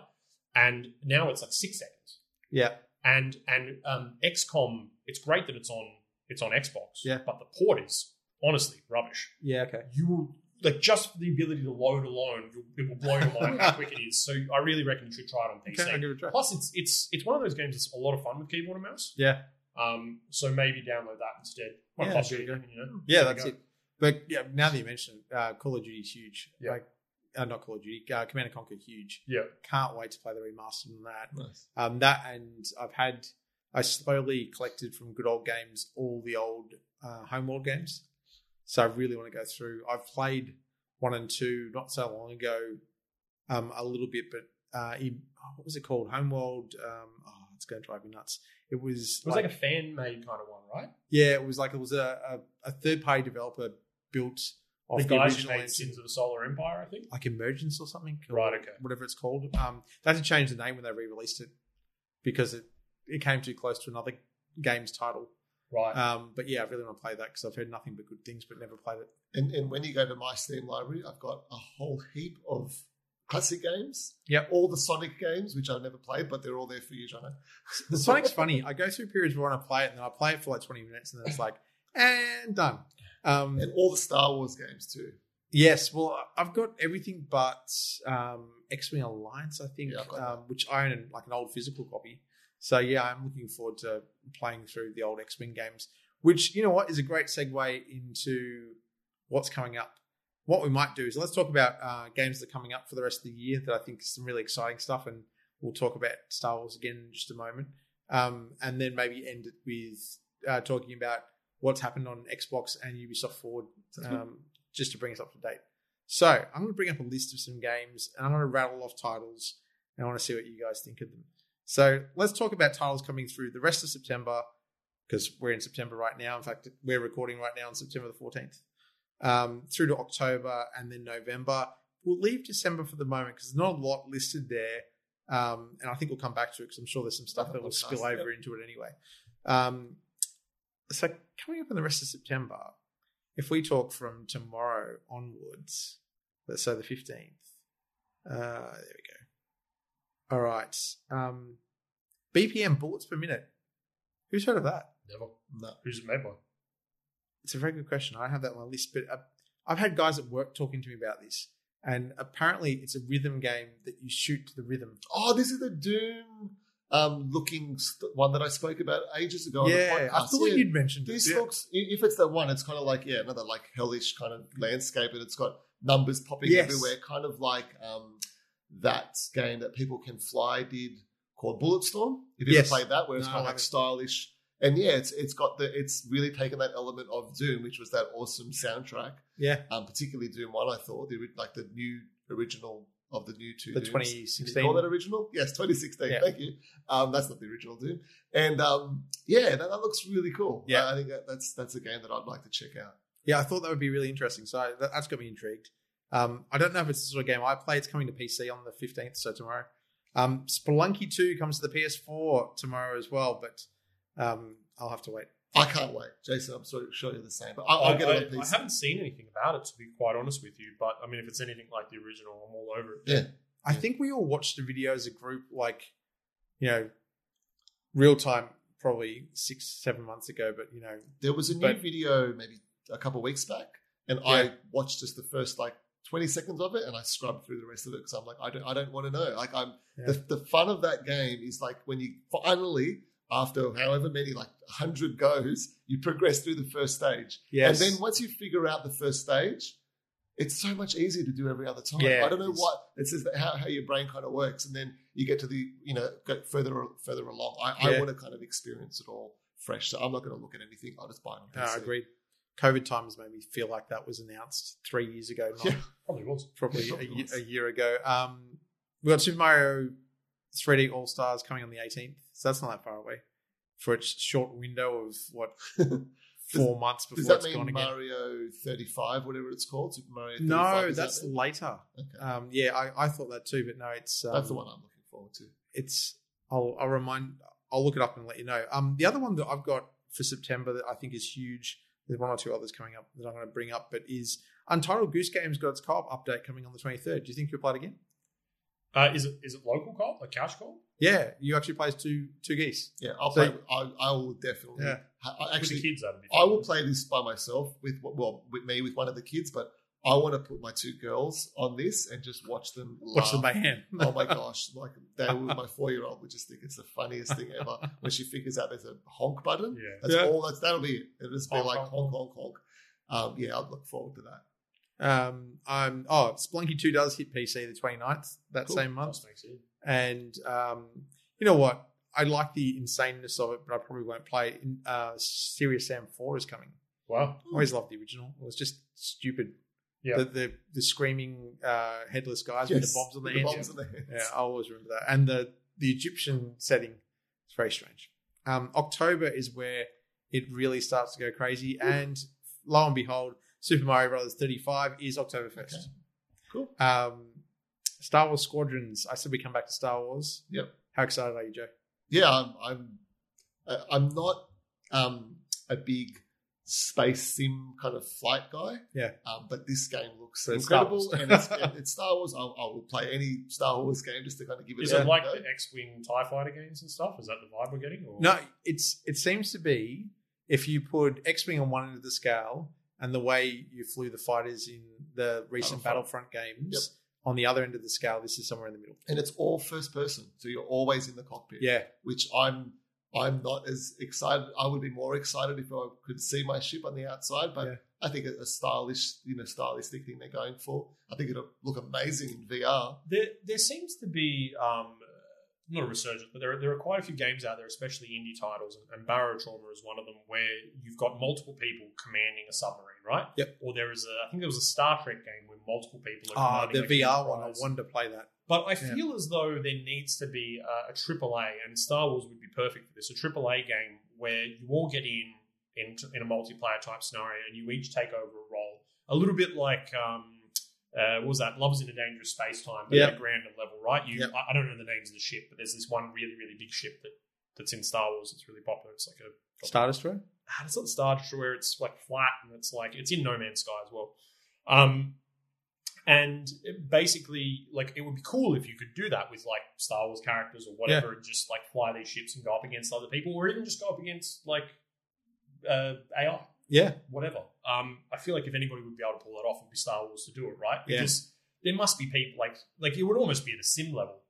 And now it's like six seconds Yeah. and and um, XCOM. It's great that it's on it's on Xbox. Yeah. But the port is honestly rubbish. Yeah. Okay. You will like just the ability to load alone, it will blow your mind how quick it is. So I really reckon you should try it on PC. Okay. I'll give it a try. Plus, it's it's it's one of those games that's a lot of fun with keyboard and mouse. Yeah. Um, so maybe download that instead. Might Yeah, cost you you go. anything, you know. Yeah, that's it. But yeah, now that you mention it, uh, Call of Duty is huge. Yeah. Like, uh, not Call of Duty, uh, Command and Conquer huge. Yeah. Can't wait to play the remastered on that. Nice. Um, that and I've had I slowly collected from good old games all the old uh, Homeworld games. So I really want to go through. I've played one and two not so long ago, um, a little bit, but uh, in, oh, what was it called? Homeworld. Um, oh, it's going to drive me nuts. It was It was like, a fan made kind of one, right? yeah, it was like it was a, a, a third party developer built off the the, guys who original engine, Sins of the Solar Empire, I think. like Emergence or something, or Right, okay. whatever it's called. Um, they had to change the name when they re-released it because it it came too close to another game's title. Right. Um, but yeah, I really want to play that because I've heard nothing but good things, but never played it. And, and when you go to my Steam library, I've got a whole heap of classic games. Yeah. All the Sonic games, which I've never played, but they're all there for you, Jono. The Sonic's funny. I go through periods where I want to play it, and then I play it for like twenty minutes, and then it's like, and done. Um, And all the Star Wars games too. Yes, well, I've got everything but um, X Wing Alliance, I think, Yeah, um, which I own in, like an old physical copy. So yeah, I'm looking forward to playing through the old X Wing games. which you know what is a great segue into what's coming up. What we might do is let's talk about uh, games that are coming up for the rest of the year that I think is some really exciting stuff, and we'll talk about Star Wars again in just a moment, um, and then maybe end it with uh, talking about what's happened on Xbox and Ubisoft Forward, um, just to bring us up to date. So I'm going to bring up a list of some games, and I'm going to rattle off titles, and I want to see what you guys think of them. So let's talk about titles coming through the rest of September because we're in September right now. In fact, we're recording right now on September the 14th, um, through to October and then November. We'll leave December for the moment because there's not a lot listed there. Um, and I think we'll come back to it because I'm sure there's some stuff that will spill over into it anyway. Um, so coming up in the rest of September, if we talk from tomorrow onwards, let's say the 15th, uh, there we go. All right. Um, BPM bullets per minute. Who's heard of that? Never. No. Who's it made by? It's a very good question. I don't have that on my list, but uh, I've had guys at work talking to me about this, and apparently it's a rhythm game that you shoot to the rhythm. Oh, this is the Doom um, looking st- one that I spoke about ages ago on the yeah, podcast. I thought Yeah. you'd mentioned This it. Yeah. looks, if it's that one, it's kind of like, yeah, another like hellish kind of landscape, and it's got numbers popping Yes. everywhere, kind of like um, that game that People Can Fly did called Bulletstorm. If you Yes. ever played that, where it's No, kind of like stylish. And yeah, it's it's got the it's really taken that element of Doom, which was that awesome soundtrack, yeah, um, particularly Doom One. I thought the like the new original of the new two. the Dooms. 2016. Did call that original? Yes, 2016. Yeah. Thank you. Um, that's not the original Doom. And um, yeah, that, that looks really cool. Yeah. I, I think that, that's that's a game that I'd like to check out. Yeah, I thought that would be really interesting. So that, that's got me intrigued. Um, I don't know if it's the sort of game I play. It's coming to PC on the 15th, so tomorrow. Um, Spelunky 2 comes to the PS4 tomorrow as well, but um, I'll have to wait. I can't wait, Jason. I'm sure, sure you're the same, but I'll, I'll get I, it on I haven't seen anything about it to be quite honest with you, but I mean, if it's anything like the original, I'm all over it. Yeah. I Yeah. think we all watched the video as a group, like, you know, real time, probably six, seven months ago, but, you know, There was a new But- video maybe a couple of weeks back, and Yeah. I watched just the first like 20 seconds of it, and I scrubbed through the rest of it because I'm like, I don't, I don't want to know. Like, I'm Yeah. the, the fun of that game is like when you finally, after however many, like 100 goes, you progress through the first stage. yes. And then once you figure out the first stage, it's so much easier to do every other time. Yeah, I don't know what it's just how, how your brain kind of works, and then you get to the you know go further further along. I, I want to kind of experience it all fresh, so I'm not going to look at anything. I'll just buy it on No, PC. agreed. COVID times made me feel like that was announced three years ago, not Yeah. Probably was. probably, Yeah, a, probably ye- was. a year ago. Um, we got Super Mario 3D All Stars coming on the 18th, so that's not that far away for its short window of what four months Does before that it's gone mean again. Mario 35, whatever it's called, Super Mario? 35? No, Is that that's later. okay. Um, yeah, I, I thought that too, but no, it's um, that's the one I'm looking forward to. It's I'll I'll remind I'll look it up and let you know. Um, the other one that I've got for September that I think is huge. There's one or two others coming up that I'm going to bring up, but is Untitled Goose Game's got its co-op update coming on the 23rd. Do you think you'll play it again? Uh, is it is it local call, like couch call? Yeah, you actually play as two two geese. Yeah, I'll So- play. I, I will definitely. Yeah. ha- I With the actually, kids, that'd be. I will play this by myself with well with me with one of the kids, but I want to put my two girls on this and just watch them Watch the laugh. mayhem. oh my gosh! Like they will, my four year old would just think it's the funniest thing ever when she figures out there's a honk button. Yeah. That's Yeah. all. That's that'll be it. It'll just be Honk, like honk, honk honk honk. Um, yeah, I'd look forward to that. Um, I'm oh, Spelunky Two does hit PC the 29th that Cool. same month, That's next and um, you know what? I like the insaneness of it, but I probably won't play. it. Uh, Serious Sam Four is coming. Wow. I always loved the original. It was just stupid. Yeah. The the, the screaming uh, headless guys with the bombs on their with the heads. bombs on their heads. Yeah, I'll always remember that. And the the Egyptian setting is very strange. Um, October is where it really starts to go crazy, and lo and behold, Super Mario Brothers 35 is October 1st. Okay. Cool. Um, Star Wars Squadrons. I said we come back to Star Wars. Yep. How excited are you, Joe? yeah, I'm I'm I'm not um, a big space sim kind of flight guy. Yeah. Um, but this game looks But it's incredible, Wars. and it's, it's Star Wars. I, I will play any Star Wars game just to kind of give it. Is a it like go. the X-wing Tie Fighter games and stuff? Is that the vibe we're getting? Or? No, it's it seems to be if you put X-wing on one end of the scale and the way you flew the fighters in the recent Battlefront. Battlefront games on the other end of the scale, this is somewhere in the middle. and it's all first person, so you're always in the cockpit. Yeah, which I'm I'm not as excited. I would be more excited if I could see my ship on the outside, but Yeah. I think a, a stylish, you know, stylistic thing they're going for. I think it'll look amazing in VR. There, there seems to be um, not a resurgence, but there are, there are quite a few games out there, especially indie titles, and, and Barotrauma is one of them, where you've got multiple people commanding a submarine, right? Yep. Or there is a, I think there was a Star Trek game where multiple people are Ah, commanding the like, VR one. I wanted to play that. But I Yeah. feel as though there needs to be a, a AAA, and Star Wars would be perfect for this. A AAA game where you all get in in, in a multiplayer type scenario, and you each take over a role, a little bit like um, uh, what was that Lovers in a Dangerous Space Time, but Yeah. at a grander level, right? You, Yeah. I, I don't know the names of the ship, but there's this one really really big ship that that's in Star Wars. It's really popular. It's like a Star Destroyer. ah, it's not Star Destroyer. It's like flat and it's like it's in No Man's Sky as well. Um, and it basically, like, it would be cool if you could do that with like Star Wars characters or whatever, and just like fly these ships and go up against other people, or even just go up against like uh, AI, Yeah, whatever. Um, I feel like if anybody would be able to pull that off, it would be Star Wars to do it, right? Yeah. Because there must be people like like it would almost be at a sim level,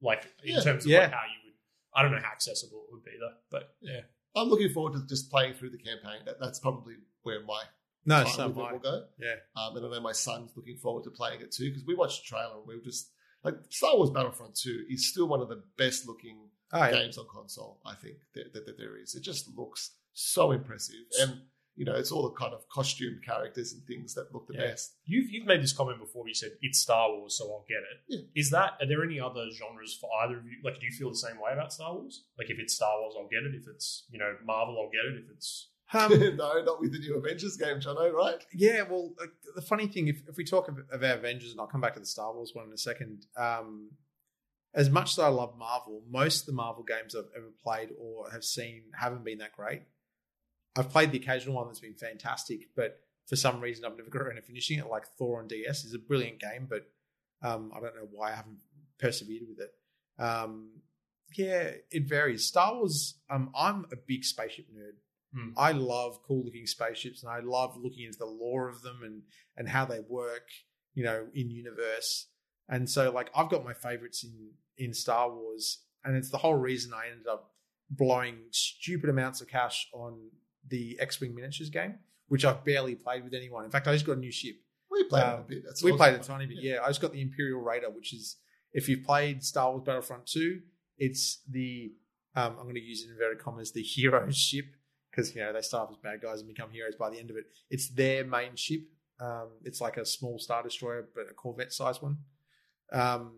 like in Yeah. terms of Yeah. like how you would. I don't know how accessible it would be though, but yeah. I'm looking forward to just playing through the campaign. That, that's probably where my no, time so with it will go. Yeah, Um, and I know my son's looking forward to playing it too because we watched the trailer and we were just like Star Wars Battlefront 2 is still one of the best looking oh, yeah. games on console. I think that, that, that there is. It just looks so impressive, and you know it's all the kind of costumed characters and things that look the Yeah. best. You've you've made this comment before. You said it's Star Wars, so I'll get it. Yeah. Is that are there any other genres for either of you? Like, do you feel the same way about Star Wars? Like, if it's Star Wars, I'll get it. If it's you know Marvel, I'll get it. If it's Um, no, not with the new Avengers game, Jono. Right? Yeah, well, like, the funny thing, if, if we talk of, of our Avengers, and I'll come back to the Star Wars one in a second, um, as much as I love Marvel, most of the Marvel games I've ever played or have seen haven't been that great. I've played the occasional one that's been fantastic, but for some reason I've never got around to finishing it. Like Thor on DS is a brilliant game, but um, I don't know why I haven't persevered with it. Um, yeah, it varies. Star Wars, um, I'm a big spaceship nerd. Hmm. I love cool looking spaceships and I love looking into the lore of them and and how they work, you know, in universe. And so like I've got my favorites in in Star Wars and it's the whole reason I ended up blowing stupid amounts of cash on the X-Wing miniatures game, which I've barely played with anyone. In fact, I just got a new ship. We played Um, a bit. That's we awesome. played a tiny bit, yeah. I just got the Imperial Raider, which is if you've played Star Wars Battlefront 2, it's the um, I'm going to use it in inverted commas, the hero ship, because you know they start off as bad guys and become heroes by the end of it. It's their main ship. Um, it's like a small star destroyer, but a Corvette sized one. Um,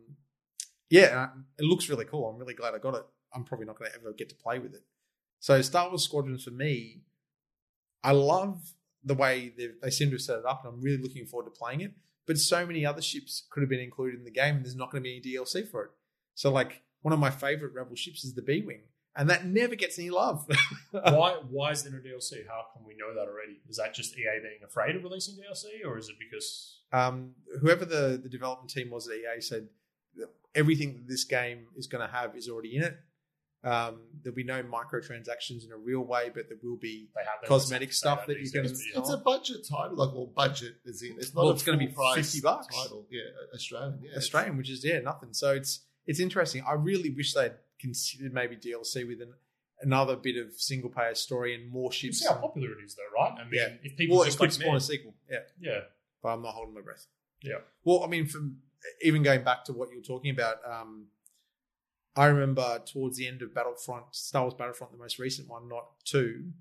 yeah, it looks really cool. I'm really glad I got it. I'm probably not going to ever get to play with it. So Star Wars Squadrons for me, I love the way they they seem to have set it up, and I'm really looking forward to playing it. But so many other ships could have been included in the game, and there's not going to be any DLC for it. So, like one of my favorite Rebel ships is the B Wing, and that never gets any love. why why is there no DLC? How can we know that already? Is that just EA being afraid of releasing DLC, or is it because um, whoever the, the development team was at EA said that everything that this game is going to have is already in it. Um, there'll be no microtransactions in a real way, but there will be they have they Cosmetic just have to stuff say that you can- It's, it's a budget title, like well, budget is in. It's not. Well, a it's gonna be price 50 bucks. title. Yeah, Australian. Yeah, Australian, which is yeah nothing. So it's it's interesting. I really wish they'd considered maybe DLC with an, another bit of single player story and more ships. You ships. see how popular it is, though, right? I mean, Yeah. if people Well, it just could like spawn a sequel. Yeah, yeah, but I'm not holding my breath. Yeah. Well, I mean, from even going back to what you were talking about, um, I remember towards the end of Battlefront, Star Wars Battlefront, the most recent one, not two,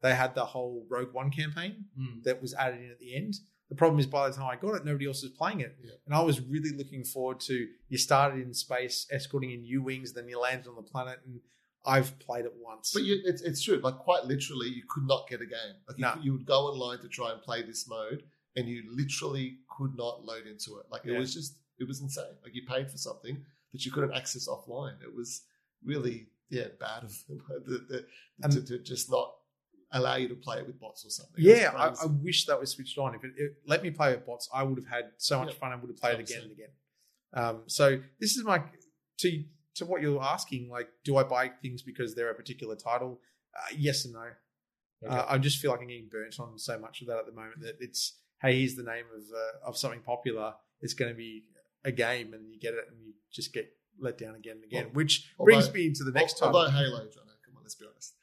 they had the whole Rogue One campaign Mm. that was added in at the end. The problem is, by the time I got it, nobody else was playing it, Yeah. and I was really looking forward to. You started in space, escorting in U wings, then you landed on the planet, and I've played it once. But you, it's, it's true. Like quite literally, you could not get a game. Like you, No. could- you would go online to try and play this mode, and you literally could not load into it. Like it Yeah. was just, it was insane. Like you paid for something that you couldn't access offline. It was really, yeah, bad of them the, the, to, to just not allow you to play it with bots or something. Yeah, I. I wish that was switched on. If it, it let me play with bots, I would have had so much Yeah. fun. I would have played it again and again. Um, so this is my to to what you're asking. Like, do I buy things because they're a particular title? Uh, yes and no. Okay. Uh, I just feel like I'm getting burnt on so much of that at the moment that it's hey, here's the name of uh, of something popular. It's going to be a game, and you get it, and you just get let down again and again. Well, which although- brings me into the next Although title. Halo, John, come on. Let's be honest.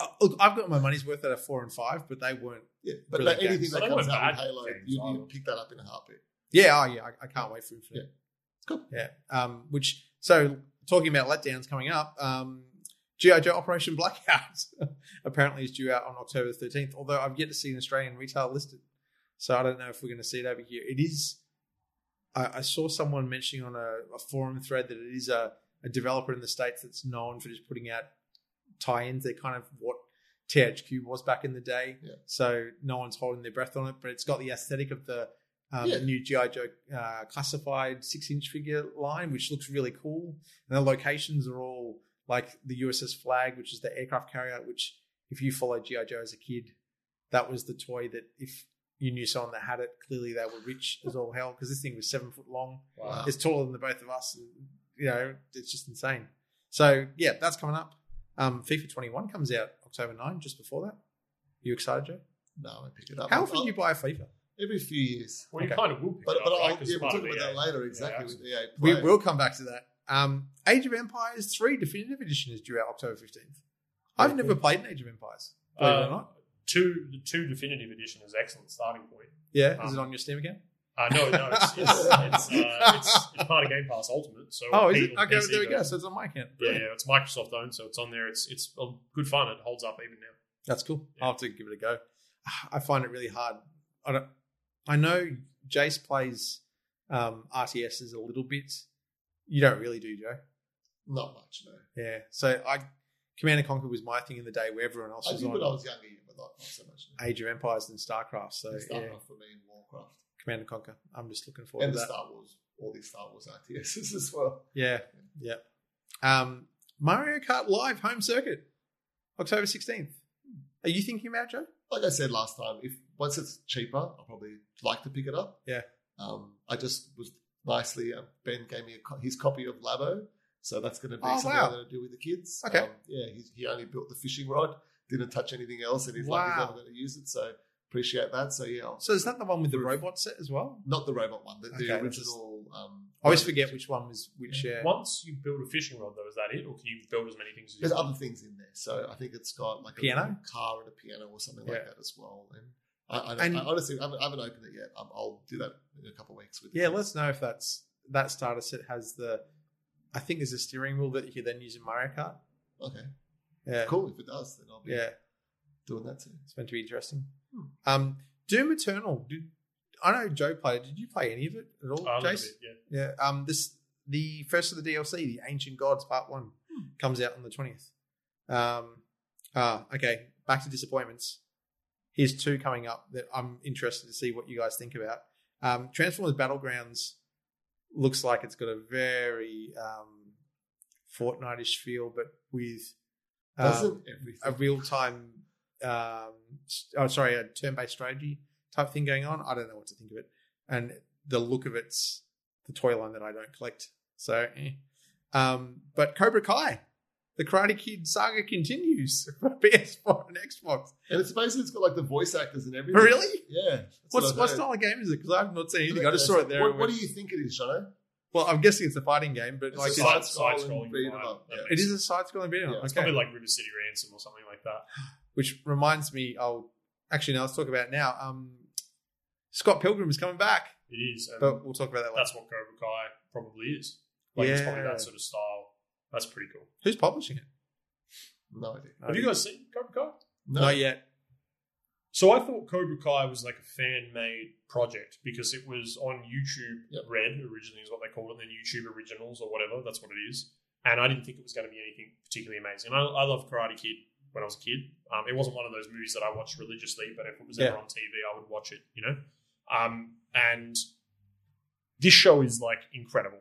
Uh, look, I've got my money's worth out of four and five, but they weren't. Yeah, but Brilliant anything games. that they comes weren't out with Halo, you, either. you pick that up in a heartbeat. Yeah, oh yeah, I, I can't wait for it. Yeah. It's cool. Yeah. Um, which so talking about letdowns coming up, um, GI Joe Operation Blackout apparently is due out on October thirteenth. Although I've yet to see an Australian retail listed, so I don't know if we're going to see it over here. It is. I, I saw someone mentioning on a, a forum thread that it is a, a developer in the states that's known for just putting out tie-ins. They're kind of what THQ was back in the day. Yeah. So no one's holding their breath on it, but it's got the aesthetic of the um, Yeah. new GI Joe uh, classified six-inch figure line, which looks really cool. And the locations are all like the USS Flag, which is the aircraft carrier. Which, if you followed GI Joe as a kid, that was the toy that if you knew someone that had it, clearly they were rich as all hell because this thing was seven foot long. Wow. It's taller than the both of us. You know, it's just insane. So yeah, that's coming up. Um, FIFA 21 comes out October 9, just before that. You excited, Joe? No, I pick it up. How often do you buy a FIFA? Every few years. Well, you Okay. kind of will pick But, it up, but right? I'll, 'Cause yeah, we'll part talk about EA. that later. Exactly. Yeah, with EA we will come back to that. Um, Age of Empires 3 Definitive Edition is due out October 15th. I've Very never cool. played an Age of Empires. Believe it or Uh, not. Two, the two definitive edition is excellent starting point. Yeah, is um, it on your Steam again? Uh, no, no, it's, it's, it's, uh, it's, it's part of Game Pass Ultimate. So Oh, is it? Okay, PC there we go. So it's on my account. Yeah, yeah, it's Microsoft owned, so it's on there. It's it's uh, good fun. It holds up even now. That's cool. Yeah. I'll have to give it a go. I find it really hard. I don't. I know Jace plays um, RTSs a little bit. You don't really do, Joe. Not much, no. Yeah. So I, Command and Conquer was my thing in the day where everyone else I was did on when I was younger, yeah, but not, not so much. Age of Empires and Starcraft. So And yeah, Starcraft for me and Warcraft. Command and Conquer. I'm just looking forward And to the that. Star Wars, all these Star Wars RTSs as well. Yeah. Yeah. Um, Mario Kart Live Home Circuit, October 16th. Are you thinking about Joe? Like I said last time, if once it's cheaper, I'll probably like to pick it up. Yeah. Um, I just was nicely, uh, Ben gave me a, co- his copy of Labo. So that's going to be Oh, something wow. I'm going to do with the kids. Okay. Um, yeah, he, he only built the fishing rod, didn't touch anything else, and he's like, he's never going to use it. So appreciate that. So yeah, I'll- So is that the one with the robot set as well? not the robot one, the, the Okay, that's original. Um, I always forget which one was which. Yeah. Once you build a fishing rod, though, is that it, or can you build as many things as you There's want? other things in there, so I think it's got like a Piano? little car and a piano or something Yeah. like that as well. And I, I, And- I honestly, I haven't, I haven't opened it yet. Um, I'll do that in a couple of weeks. With Yeah, let's know if that's that starter set has the. I think there's a steering wheel that you can then use in Mario Kart. Okay, Yeah, cool. If it does, then I'll be Yeah, doing that too. it's meant to be interesting. Hmm. Um, Doom Eternal. Did I know Joe played? it. Did you play any of it at all, a Jace? bit, yeah. Yeah. Um, this the first of the DLC, the Ancient Gods Part One, Hmm. comes out on the twentieth. Um, ah, okay. Back to disappointments. Here's two coming up that I'm interested to see what you guys think about. Um, Transformers Battlegrounds looks like it's got a very um, Fortnite-ish feel, but with um, Doesn't a real-time, um, st- oh, sorry, a turn-based strategy type thing going on. I don't know what to think of it, and the look of it's the toy line that I don't collect. So, eh. um, but Cobra Kai, the Karate Kid saga continues for PS4 and Xbox. and it's basically it's got like the voice actors and everything. Really? Yeah. that's What's I've what heard. style of game is it? Because I have not seen anything. I just saw it there. What, what do you think it is, Jono? Well, I'm guessing it's a fighting game, but It's like a it's- side side- scrolling side-scrolling beat 'em up. Yeah. it is a side-scrolling video. Yeah, It's okay. probably like River City Ransom or something like that. which reminds me, I'll actually now let's talk about it now. Um, Scott Pilgrim is coming back, It is, and but we'll talk about that later. that's what Cobra Kai probably is. Like it's probably Yeah. that sort of style. That's pretty cool. Who's publishing it? No idea. Have you guys seen Cobra Kai? No. Not yet. So I thought Cobra Kai was like a fan-made project because it was on YouTube Yep. Red originally is what they called it, then YouTube Originals or whatever. That's what it is. And I didn't think it was going to be anything particularly amazing. I, I loved Karate Kid when I was a kid. Um, it wasn't one of those movies that I watched religiously, but if it was ever Yeah. on TV, I would watch it. You know. Um, and this show is like incredible.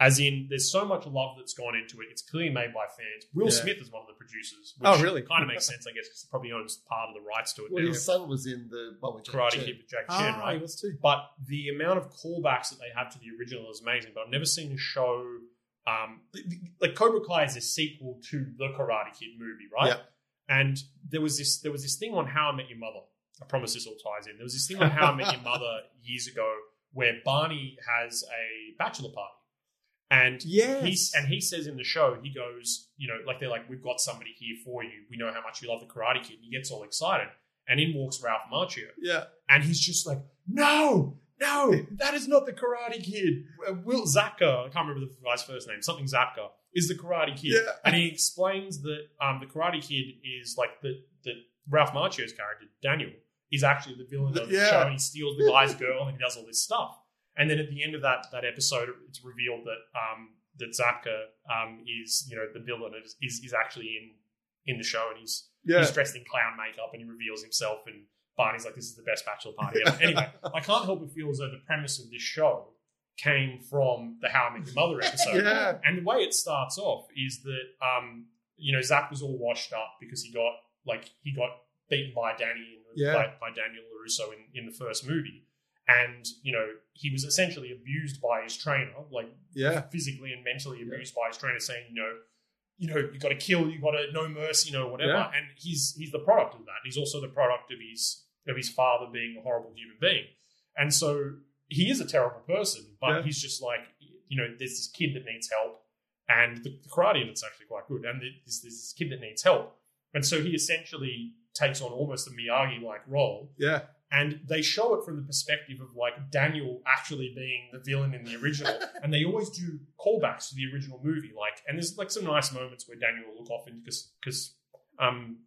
As in, there's so much love that's gone into it. It's clearly made by fans. Will Yeah. Smith is one of the producers. Which Oh, really? Kind of makes sense, I guess, because he probably owns part of the rights to it Well, now. his son was in the one with Jackie Karate Chan. Kid with Jackie Ah, Chan, right? he was too. But the amount of callbacks that they have to the original is amazing. But I've never seen a show um, like Cobra Kai is a sequel to the Karate Kid movie, right? Yeah. And there was this there was this thing on How I Met Your Mother. I promise this all ties in. There was this thing on How I Met Your Mother years ago where Barney has a bachelor party. And Yes. he's and he says in the show, he goes, you know, like they're like, we've got somebody here for you. We know how much you love the Karate Kid. And he gets all excited, and in walks Ralph Macchio, yeah. and he's just like, no, no, that is not the Karate Kid. Uh, Will Zabka, I can't remember the guy's first name, something Zabka, is the Karate Kid, Yeah. and he explains that um, the Karate Kid is like the the Ralph Macchio's character Daniel is actually the villain of the Yeah. show, and he steals the guy's girl and he does all this stuff. And then at the end of that that episode, it's revealed that um, that Zabka um, is you know the villain is, is is actually in in the show, and he's Yeah. he's dressed in clown makeup and he reveals himself and Barney's like, this is the best bachelor party ever. anyway, I can't help but feel as though the premise of this show came from the How I Met Your Mother episode. Yeah. And the way it starts off is that, um, you know, Zach was all washed up because he got, like, he got beaten by Danny, the, Yeah. by, by Daniel LaRusso in, in the first movie. And, you know, he was essentially abused by his trainer, like Yeah. physically and mentally abused by his trainer, saying, you know, you know, you got to kill, you got to no mercy, you know, whatever. Yeah. And he's he's the product of that. He's also the product of his of his father being a horrible human being, and so he is a terrible person. But Yeah. he's just like, you know, there's this kid that needs help, and the, the karate in it's actually quite good. And there's, there's this kid that needs help, and so he essentially takes on almost a Miyagi like role Yeah. And they show it from the perspective of like Daniel actually being the villain in the original, and they always do callbacks to the original movie. Like, and there's like some nice moments where Daniel will look off into because because um,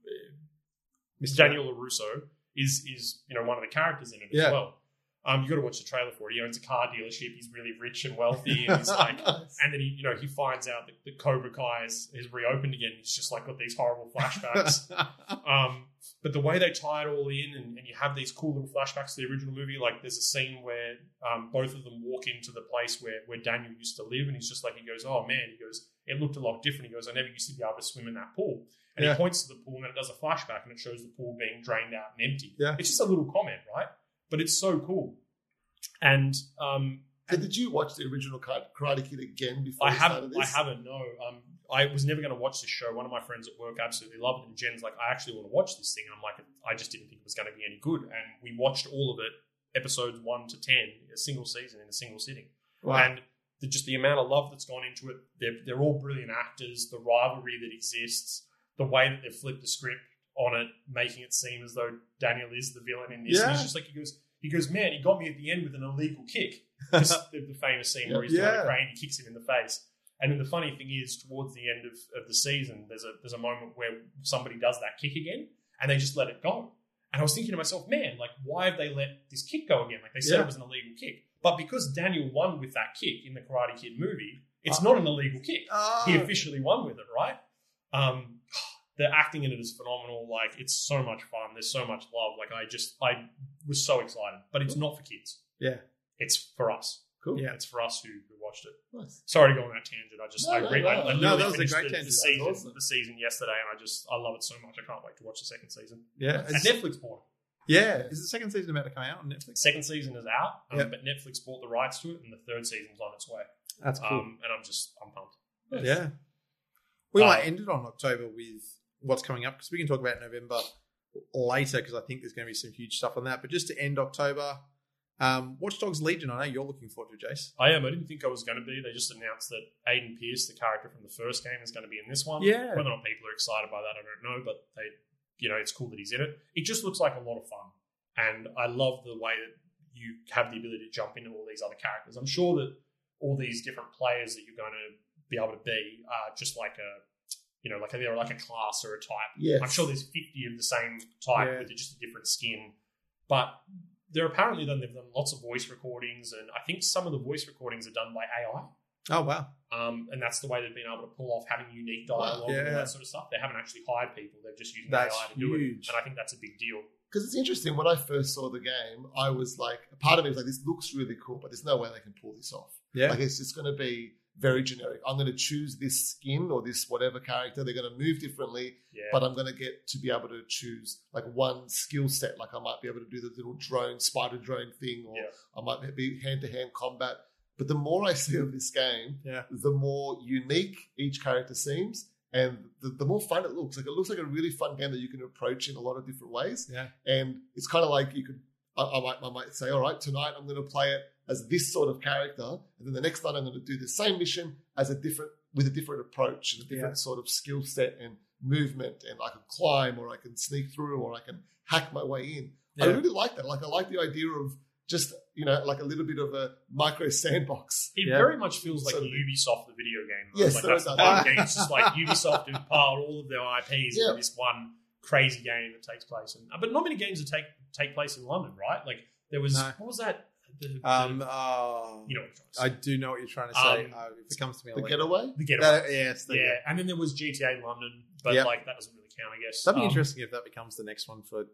Mr. Daniel LaRusso is is you know one of the characters in it Yeah. as well. Um, you got to watch the trailer for it. He owns a car dealership. He's really rich and wealthy, and he's like, and then he you know he finds out that, that Cobra Kai is, is reopened again. He's just like got these horrible flashbacks. Um, but the way they tie it all in, and, and you have these cool little flashbacks to the original movie, like there's a scene where um, both of them walk into the place where, where Daniel used to live, and he's just like, he goes, Oh man, he goes, it looked a lot different. He goes, I never used to be able to swim in that pool. And Yeah. he points to the pool, and it does a flashback, and it shows the pool being drained out and empty. Yeah. It's just a little comment, right? But it's so cool. And um, And did you watch the original Karate Kid again before I haven't. I haven't. No. Um, I was never going to watch this show. One of my friends at work absolutely loved it, and Jin's like, "I actually want to watch this thing." And I'm like, "I just didn't think it was going to be any good." And we watched all of it, episodes one to ten, a single season in a single sitting. Wow. And the, just the amount of love that's gone into it. They're they're all brilliant actors. The rivalry that exists, the way that they've flipped the script on it, making it seem as though Daniel is the villain in this. And he's just like he goes. He goes, man. He got me at the end with an illegal kick. This- the, the famous scene where he's Yeah. a crane, he kicks him in the face. And then the funny thing is, towards the end of, of the season, there's a there's a moment where somebody does that kick again, and they just let it go. And I was thinking to myself, man, like why have they let this kick go again? Like they said Yeah. it was an illegal kick, but because Daniel won with that kick in the Karate Kid movie, it's Uh, not an illegal kick. Ah. He officially won with it, right? Um, the acting in it is phenomenal. Like it's so much fun. There's so much love. Like I just I was so excited, but it's not for kids. Yeah. It's for us. Cool. Yeah. It's for us who, who watched it. Nice. Sorry to go on that tangent. I just No, I, no, re- no. I, I No, literally that was a finished great the, tangent. the season awesome. the season yesterday, and I just I love it so much. I can't wait to watch the second season. Yeah. And It's- Netflix bought it. yeah. Is the second season about to come out on Netflix? Second season is out, um, Yep. but Netflix bought the rights to it, and the third season's on its way. That's cool. Um, and I'm just I'm pumped. yeah. We Uh, might end it on October with what's coming up because we can talk about November later because I think there's going to be some huge stuff on that. But just to end October, um, Watch Dogs Legion. I know you're looking forward to, Jace. I am. I didn't think I was going to be. They just announced that Aiden Pearce, the character from the first game, is going to be in this one. Yeah. Whether or not people are excited by that, I don't know. But they, you know, it's cool that he's in it. It just looks like a lot of fun, and I love the way that you have the ability to jump into all these other characters. I'm sure that all these different players that you're going to be able to be are just like a, you know, like they're like a class or a type. Yes. I'm sure there's 50 of the same type Yeah. with just a different skin. But they're apparently done, they've done lots of voice recordings, and I think some of the voice recordings are done by AI. Oh wow. Um, and that's the way they've been able to pull off having unique dialogue and Yeah. all that sort of stuff. They haven't actually hired people; they've just used That's AI to do huge. it, and I think that's a big deal. Because it's interesting. When I first saw the game, I was like, a part of me was like, this looks really cool, but there's no way they can pull this off. Yeah. Like it's just going to be very generic. I'm going to choose this skin or this whatever character. They're going to move differently, Yeah, but I'm going to get to be able to choose like one skill set. Like I might be able to do the little drone, spider drone thing, or Yeah. I might be hand to hand combat. But the more I see of this game, Yeah. the more unique each character seems. And the, the more fun it looks. Like it looks like a really fun game that you can approach in a lot of different ways. Yeah. And it's kind of like you could, I, I might, I might say, all right, tonight I'm going to play it as this sort of character, and then the next night I'm going to do the same mission as a different with a different approach and a different Yeah. sort of skill set and movement, and I can climb or I can sneak through or I can hack my way in. I really like that. Like I like the idea of just you know like a little bit of a micro sandbox. It Yeah. very much feels like Sort of- Ubisoft, the video game. Yes, like there that's that. whole game. It's just like Ubisoft have piled all of their IPs Yeah. into this one crazy game that takes place. In, but not many games that take take place in London, right? Like there was No. what was that? The, the- Um, uh, you know what I'm trying to say. I do know what you're trying to say. Um, uh, if it comes to me, I'll The let you- getaway. the getaway. That- yes, there you yeah, and then there was GTA London, but Yeah. like that doesn't really count, I guess. That'd be Um, interesting if that becomes the next one for,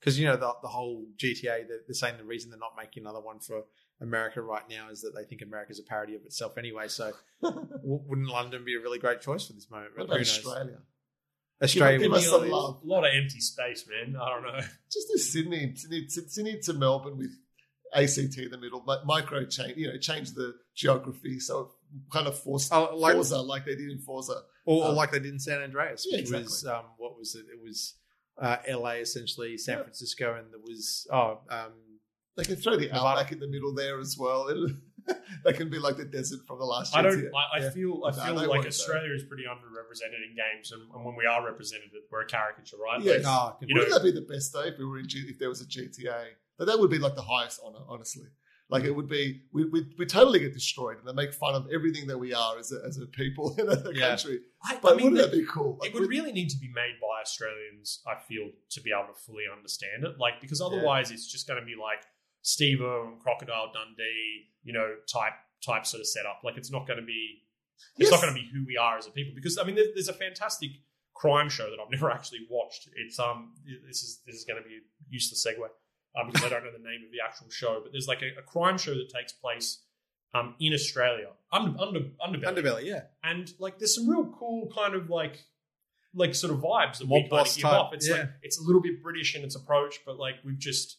because you know the the whole GTA. They're, they're saying the reason they're not making another one for America right now is that they think America's a parody of itself anyway. So w- wouldn't London be a really great choice for this moment? What Who about knows? Australia? Australia. Give would us be- some a love. lot of empty space, man. I don't know. Just to Sydney, Sydney, Sydney to Melbourne with ACT in the middle, mi- micro change, you know, change the geography. So kind of force Oh, like, Forza like they did in Forza. or, or um, like they did in San Andreas, yeah, which was um, what was it? It was uh, LA essentially, San Yeah. Francisco, and there was oh um, They can throw the Nevada. outback in the middle there as well. It, that can be like the desert from the last. I don't. GTA. I, I Yeah. feel. I No, feel like won't, though. Australia is pretty underrepresented in games, and, and when we are represented, we're a caricature, right? Yes. Like, oh, Wouldn't that be the best day if we were in G- if there was a GTA? But that would be like the highest honor, honestly. Like it would be, we we we totally get destroyed, and they make fun of everything that we are as a, as a people in a Yeah. country. I, But I mean, wouldn't the- that be cool? Like, it would really need to be made by Australians, I feel, to be able to fully understand it. Like because otherwise, it's just going to be like Steve and Crocodile Dundee, you know, type type sort of setup. Like it's not going to be. It's Yes. not going to be who we are as a people. Because I mean, there's, there's a fantastic crime show that I've never actually watched. It's um, this is this is going to be a useless segue um, because I don't know the name of the actual show. But there's like a, a crime show that takes place um in Australia under under underbelly Underbelly, yeah. and like there's some real cool kind of like like sort of vibes that Mob we kind of give type, off. It's yeah. like it's a little bit British in its approach, but like we've just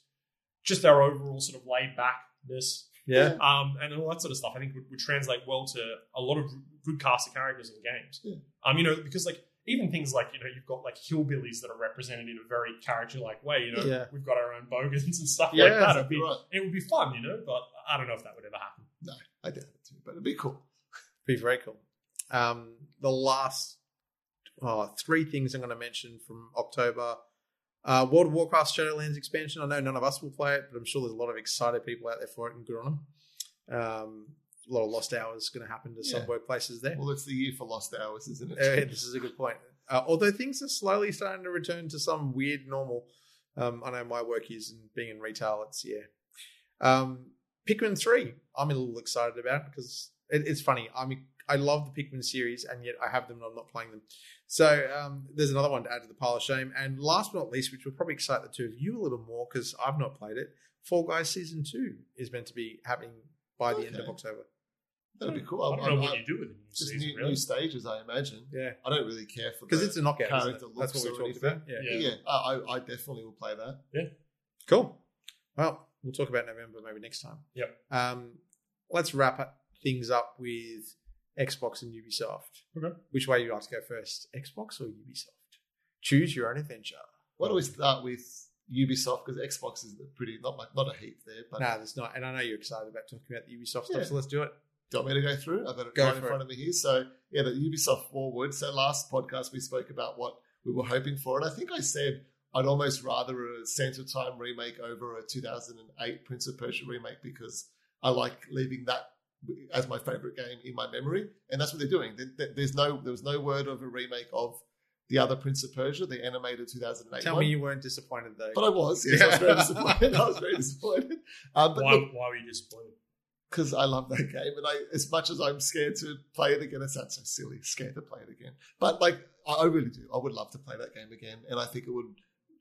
just our overall sort of laid backness Yeah. um, and all that sort of stuff. I think would, would translate well to a lot of good cast of characters in games. Yeah. Um, you know, because like even things like you know you've got like hillbillies that are represented in a very character like way. You know, Yeah. we've got our own bogans and stuff Yeah, like that. It'd be, right. It would be fun, you know, but I don't know if that would ever happen. No, I doubt it too, but it'd be cool. Be very cool. Um, the last oh, three things I'm going to mention from October. Uh, World of Warcraft Shadowlands expansion. I know none of us will play it, but I'm sure there's a lot of excited people out there for it and good on them. Um, a lot of lost hours going to happen to some workplaces there. Well, it's the year for lost hours, isn't it? Uh, this is a good point. Uh, although things are slowly starting to return to some weird normal. Um, I know my work is in being in retail. It's yeah. Um, Pikmin three. I'm a little excited about because it, it's funny. I mean, I love the Pikmin series, and yet I have them and I'm not playing them. So um, there's another one to add to the pile of shame. And last but not least, which will probably excite the two of you a little more because I've not played it. Fall Guys season two is meant to be happening by the end of October. That'd be cool. I don't know what you do with the new just season, new, really. new stages, I imagine. Yeah, I don't really care for because it's a knockout. Isn't character it? That's what we or talked about. Yeah. Yeah. yeah. I, I I definitely will play that. Yeah. Cool. Well, we'll talk about November maybe next time. Yep. Um, let's wrap things up with Xbox and Ubisoft. Okay. Which way you like to go first, Xbox or Ubisoft? Choose your own adventure. Why don't we start with Ubisoft because Xbox is pretty not much, not a heap there. But no, there's not. And I know you're excited about talking about the Ubisoft Yeah. stuff, so let's do it. Do you want me to go through? I've got it Go right in for front of me here. So yeah, the Ubisoft forward. So last podcast we spoke about what we were hoping for, and I think I said I'd almost rather a Sands of Time remake over a 2008 Prince of Persia remake because I like leaving that as my favorite game in my memory, and that's what they're doing. There- there- There's no there was no word of a remake of the other Prince of Persia, the animated 2008 Tell one. me you weren't disappointed though. but I was, yes, I was very disappointed. I was very disappointed. Um, but why, look, why were you disappointed? Because I love that game, and I, as much as I'm scared to play it again, it sounds so silly, scared to play it again. But like, I, really do. I would love to play that game again, and I think it would.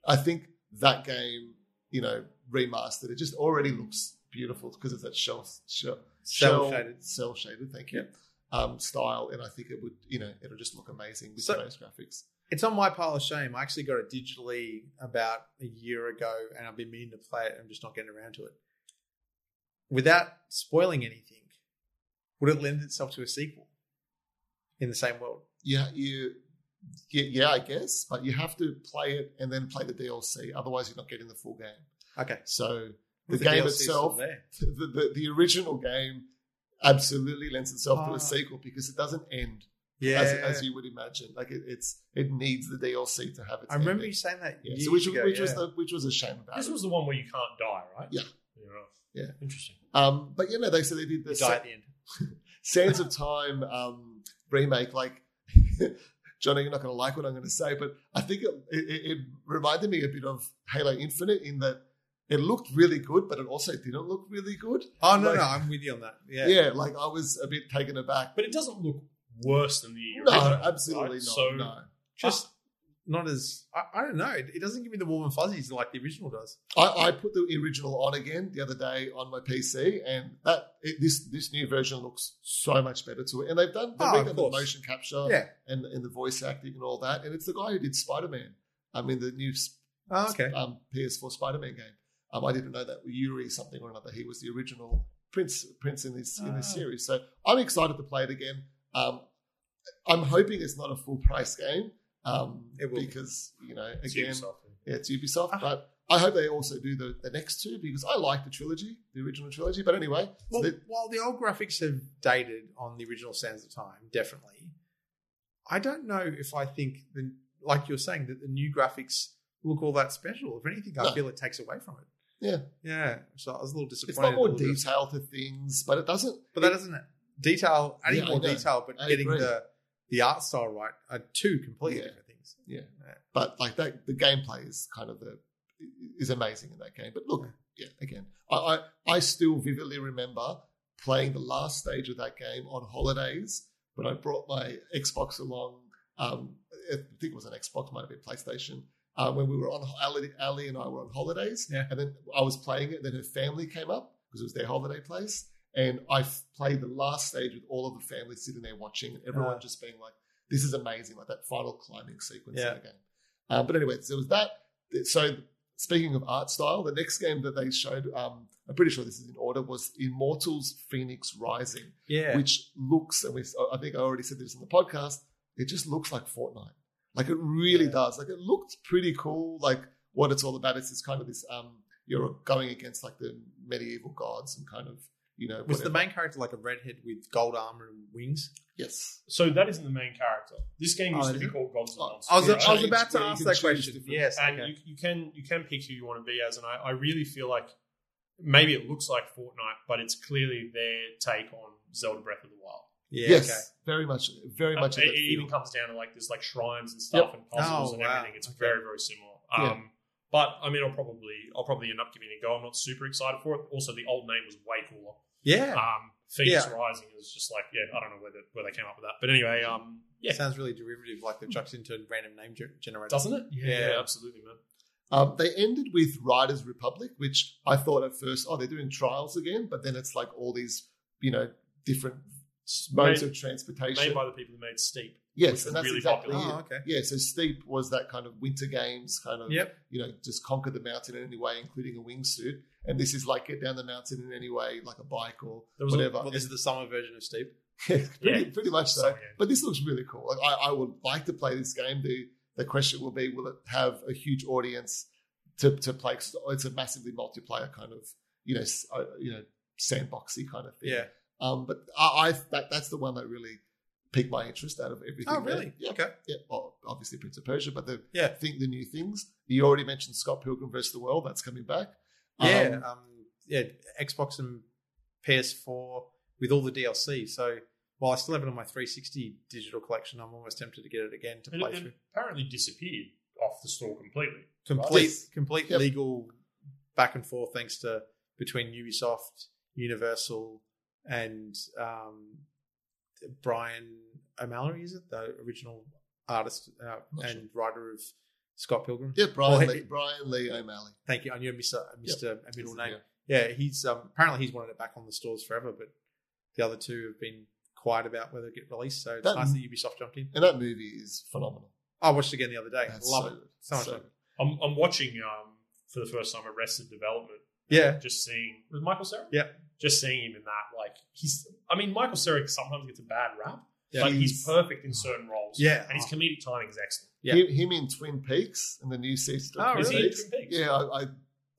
I think that game, you know, remastered, it just already looks beautiful because it's that shell, shell, Cell shell shaded. cell shaded. Thank you. Um, style, and I think it would, you know, it'll just look amazing with So- today's graphics. It's on my pile of shame. I actually got it digitally about a year ago, and I've been meaning to play it. I'm just not getting around to it. Without spoiling anything, would it lend itself to a sequel in the same world? Yeah, you, yeah, yeah, I guess, but you have to play it and then play the DLC. Otherwise, you're not getting the full game. Okay. So the The game DLC 's still itself, the, the, the original game absolutely lends itself to Ah. a sequel because it doesn't end Yeah, as, as you would imagine. Like it, it's it needs the DLC to have its. I remember ending. you saying that. Yeah, years so which, ago, which was the which was a shame about This it. was the one where you can't die, right? Yeah. Yeah. right. Yeah. Interesting. Um, but you know, they said they did the Sa- at the end. Sands of Time um, remake. Like, Johnny, you're not going to like what I'm going to say, but I think it, it, it reminded me a bit of Halo Infinite in that it looked really good, but it also didn't look really good. Oh no, Like- no, I'm with you on that. Yeah, Yeah, like I was a bit taken aback. But it doesn't look worse than the No, absolutely right? not. So no. just not as I, I don't know. It, doesn't give me the warm and fuzzies like the original does. I, I put the original on again the other day on my PC, and that it, this this new version looks so much better to it. And they've done they've Oh, of the motion capture Yeah. and and the voice acting and all that. And it's the guy who did Spider Man. I mean, the new Oh, okay. um, PS4 Spider Man game. Um, I didn't know that Yuri something or another. He was the original Prince Prince in this in this Ah. series. So I'm excited to play it again. Um, I'm hoping it's not a full price game. Um, It will because you know it's again Ubisoft. yeah, it's Ubisoft, Ah. but I hope they also do the, the next two because I like the trilogy, the original trilogy. But anyway, so Well, they- while the old graphics have dated on the original Sands of Time, definitely, I don't know if I think the like you're saying that the new graphics look all that special. If anything, I No. feel it takes away from it. Yeah. yeah. So I was a little disappointed. it's not a more little bit. detail to things, but it doesn't. but that doesn't detail adding Yeah, more detail, but I getting agree. the the art style right are two completely Yeah. different things. Yeah. Yeah. But like that, the gameplay is kind of the is amazing in that game. But look, yeah, again, I, I I still vividly remember playing the last stage of that game on holidays when I brought my Xbox along. Um, I think it was an Xbox, might have been PlayStation. Uh, when we were on Ali, Ali and I were on holidays, Yeah. and then I was playing it. Then her family came up because it was their holiday place, and I played the last stage with all of the family sitting there watching, and everyone Ah. just being like, "This is amazing!" Like that final climbing sequence Yeah. in the game. Um, but anyway, so it was that. So speaking of art style, the next game that they showed, um, I'm pretty sure this is in order, was Immortals Fenyx Rising, Yeah. which looks, and we, I think I already said this on the podcast, it just looks like Fortnite. Like it really Yeah. does. Like it looked pretty cool. Like what it's all about is this kind of this, um, you're going against like the medieval gods and kind of, you know, was the main character like a redhead with gold armor and wings? Yes. So that isn't the main character. This game Oh, used to be it? called Gods and Oh, Monsters. I was, Yeah, I was about to where ask that question. Yes. and okay. you, you can you can pick who you want to be as, and I, I really feel like maybe it looks like Fortnite, but it's clearly their take on Zelda Breath of the Wild. yeah. yes. Okay. Very much, very much. Uh, it, it even comes down to like there's like shrines and stuff Yep. and puzzles Oh, and wow. everything. It's Okay. very very similar. Yeah. Um, But I mean, I'll probably I'll probably end up giving it a go. I'm not super excited for it. Also, the old name was way cooler. Yeah. Um, Fenyx Yeah. Rising is just like yeah, I don't know where the, where they came up with that, but anyway, um, yeah, Sounds really derivative, like the chucked into random name ge- generator. doesn't it? Yeah. absolutely, man. Um, they ended with Riders Republic, which I thought at first, oh, they're doing trials again, but then it's like all these, you know, different modes Made, of transportation. made by the people who made Steep. Yes, and that's really exactly popular. it. Oh, okay. Yeah, so Steep was that kind of winter games, kind of, Yep. you know, just conquer the mountain in any way, including a wingsuit. And this is like get down the mountain in any way, like a bike or There was a- whatever. Well, this is the summer version of Steep. Yeah, pretty, Yeah. pretty much so. So, yeah. But this looks really cool. Like I, I would like to play this game. The the question will be, will it have a huge audience to to play? 'Cause It's a massively multiplayer kind of you know uh, you know sandboxy kind of thing. Yeah. Um, but I, I that that's the one that really piqued my interest out of everything. Oh, there. really? Yeah. Okay. Yeah. Well, obviously Prince of Persia, but the Yeah. think the new things. You already mentioned Scott Pilgrim versus the World. That's coming back. Yeah. Um, Um, yeah. Xbox and PS4 with all the DLC. So while I still have it on my 360 digital collection, I'm almost tempted to get it again to It, play it through. apparently disappeared off the store completely. Complete, Yes. complete Yep. legal back and forth thanks to between Ubisoft, Universal, and um, Brian O'Malley. Is it the original artist uh, Not and writer of Scott Pilgrim? yeah, Brian Well, Lee, Brian Lee O'Malley. Thank you. I knew I missed a, I missed a, a middle name. Yeah. Yeah, he's um, apparently he's wanted it back on the stores forever, but the other two have been quiet about whether it get released. So it's That- nice that Ubisoft jumped in. And that movie is phenomenal. I watched it again the other day. That's Love so it. So much So I'm, I'm watching um, for the first time Arrested Development. Yeah, Just seeing was Michael Cera. Yeah. Just seeing him in that, like he's. I mean, Michael Cera sometimes gets a bad rap, Yeah. but he's He's- perfect in certain roles. Yeah. and his comedic timing is excellent. Yeah. Him, him in Twin Peaks and the new season oh, of Oh, Twin Is he in Peaks. Twin Peaks? Yeah, I, I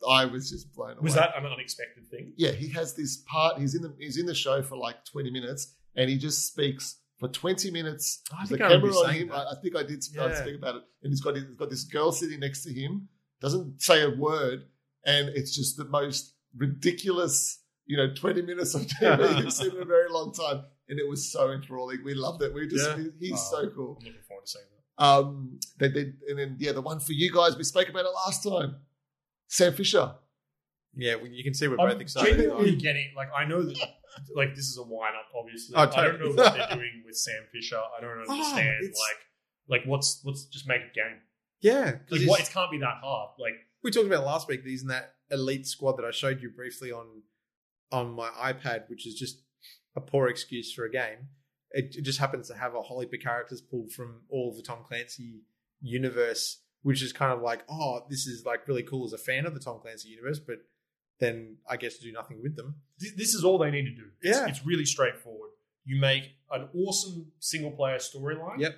I was just blown away. Was that an unexpected thing? Yeah, he has this part. He's in the he's in the show for like twenty minutes, and he just speaks for twenty minutes. I There's think a I remember camera on saying him. that. I, I think I did I Yeah. speak about it, and he's got he's got this girl sitting next to him, doesn't say a word, and it's just the most ridiculous, you know, twenty minutes of TV you've seen in a very long time, and it was so enthralling. We loved it. We just Yeah. he's Oh. so cool. I'm looking forward to seeing that. Um, they did, and then yeah, the one for you guys. We spoke about it last time. Sam Fisher. Yeah, well, you can see we're I'm both excited. genuinely getting like I know that like this is a wind up. Obviously, Oh, I don't know what they're doing with Sam Fisher. I don't Oh, understand. it's- like, like what's let's just make a game. yeah, 'cause Like, he's- what? It can't be that hard. Like, we talked about last week. He's in that elite squad that I showed you briefly on on my iPad, which is just a poor excuse for a game. It, it just happens to have a whole heap of characters pulled from all of the Tom Clancy universe, which is kind of like, oh, this is like really cool as a fan of the Tom Clancy universe, but then I guess do nothing with them. this is all they need to do. It's, Yeah. it's really straightforward. You make an awesome single player storyline. Yep.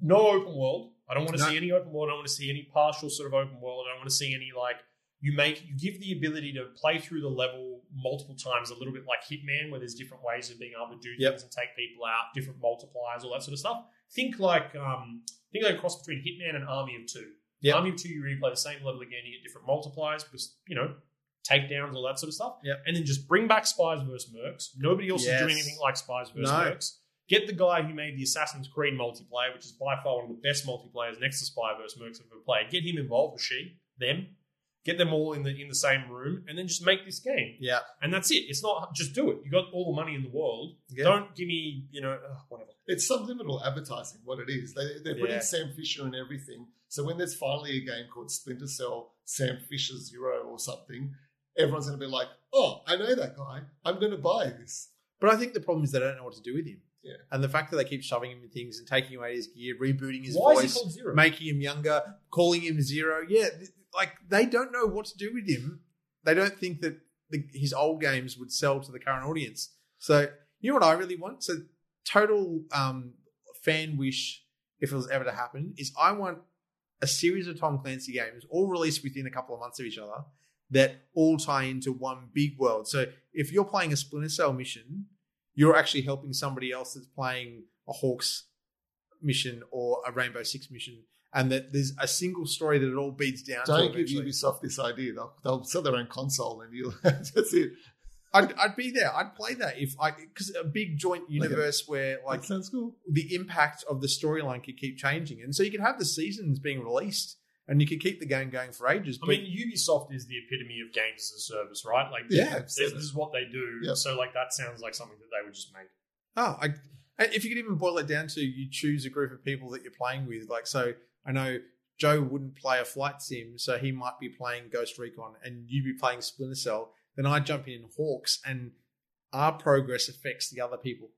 No open world. I don't want to No. see any open world. I don't want to see any partial sort of open world. I don't want to see any like you make you give the ability to play through the level multiple times, a little bit like Hitman, where there's different ways of being able to do Yep. things and take people out, different multipliers, all that sort of stuff. Think like um think like a cross between Hitman and Army of Two. Yep. Army of Two, you replay the same level again, you get different multipliers because you know takedowns, all that sort of stuff. Yep. And then just bring back Spies versus Mercs. Nobody else Yes. is doing anything like Spies versus No. Mercs. Get the guy who made the Assassin's Creed multiplayer, which is by far one of the best multiplayers next to Spy vs. Mercs I've ever played. Get him involved, or she, them. Get them all in the in the same room, and then just make this game. Yeah, And that's it. It's not just do it. You got all the money in the world. yeah. Don't give me, you know, ugh, whatever. It's subliminal advertising. What it is, they, they're putting Yeah. Sam Fisher in everything. So when there's finally a game called Splinter Cell Sam Fisher Zero or something, everyone's going to be like, "Oh, I know that guy. I'm going to buy this." But I think the problem is they don't know what to do with him. Yeah. And the fact that they keep shoving him in things and taking away his gear, rebooting his Why voice, is he called Zero? making him younger, calling him zero. Yeah, th- like they don't know what to do with him. They don't think that the, his old games would sell to the current audience. So you know what I really want? So total um, fan wish, if it was ever to happen, is I want a series of Tom Clancy games, all released within a couple of months of each other, that all tie into one big world. So if you're playing a Splinter Cell mission, you're actually helping somebody else that's playing a H.A.W.X mission or a Rainbow Six mission, and that there's a single story that it all beats down to. Don't give. Ubisoft this idea. They'll, they'll sell their own console, and you'll that's it. I'd, I'd be there. I'd play that if I because a big joint universe where Like, like sounds cool. the impact of the storyline could keep changing, and so you could have the seasons being released, and you could keep the game going for ages. I But mean, Ubisoft is the epitome of games as a service, right? Like, Yeah, this, this is what they do. Yep. So, like, that sounds like something that they would just make. Oh, I, if you could even boil it down to you choose a group of people that you're playing with. Like, so I know Joe wouldn't play a flight sim, so he might be playing Ghost Recon, and you'd be playing Splinter Cell. Then I jump in H.A.W.X, and our progress affects the other people.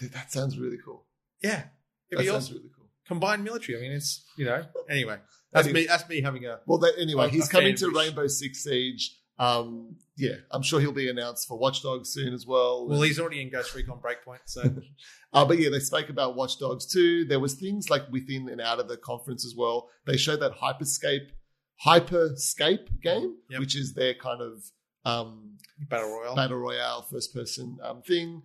That, that sounds really cool. Yeah, it'd That be sounds awesome. really cool. Combined military. I mean, it's you know. Anyway, that's me. That's me having a. Well, that, anyway, A- he's a coming to wish. Rainbow Six Siege. Um, yeah, I'm sure he'll be announced for Watch Dogs soon as well. Well, he's already in Ghost Recon Breakpoint, so Uh, but yeah, they spoke about Watch Dogs too. There was things like within and out of the conference as well. They showed that Hyperscape, Hyperscape game, Yep. which is their kind of um, battle royale. battle royale first person um, thing.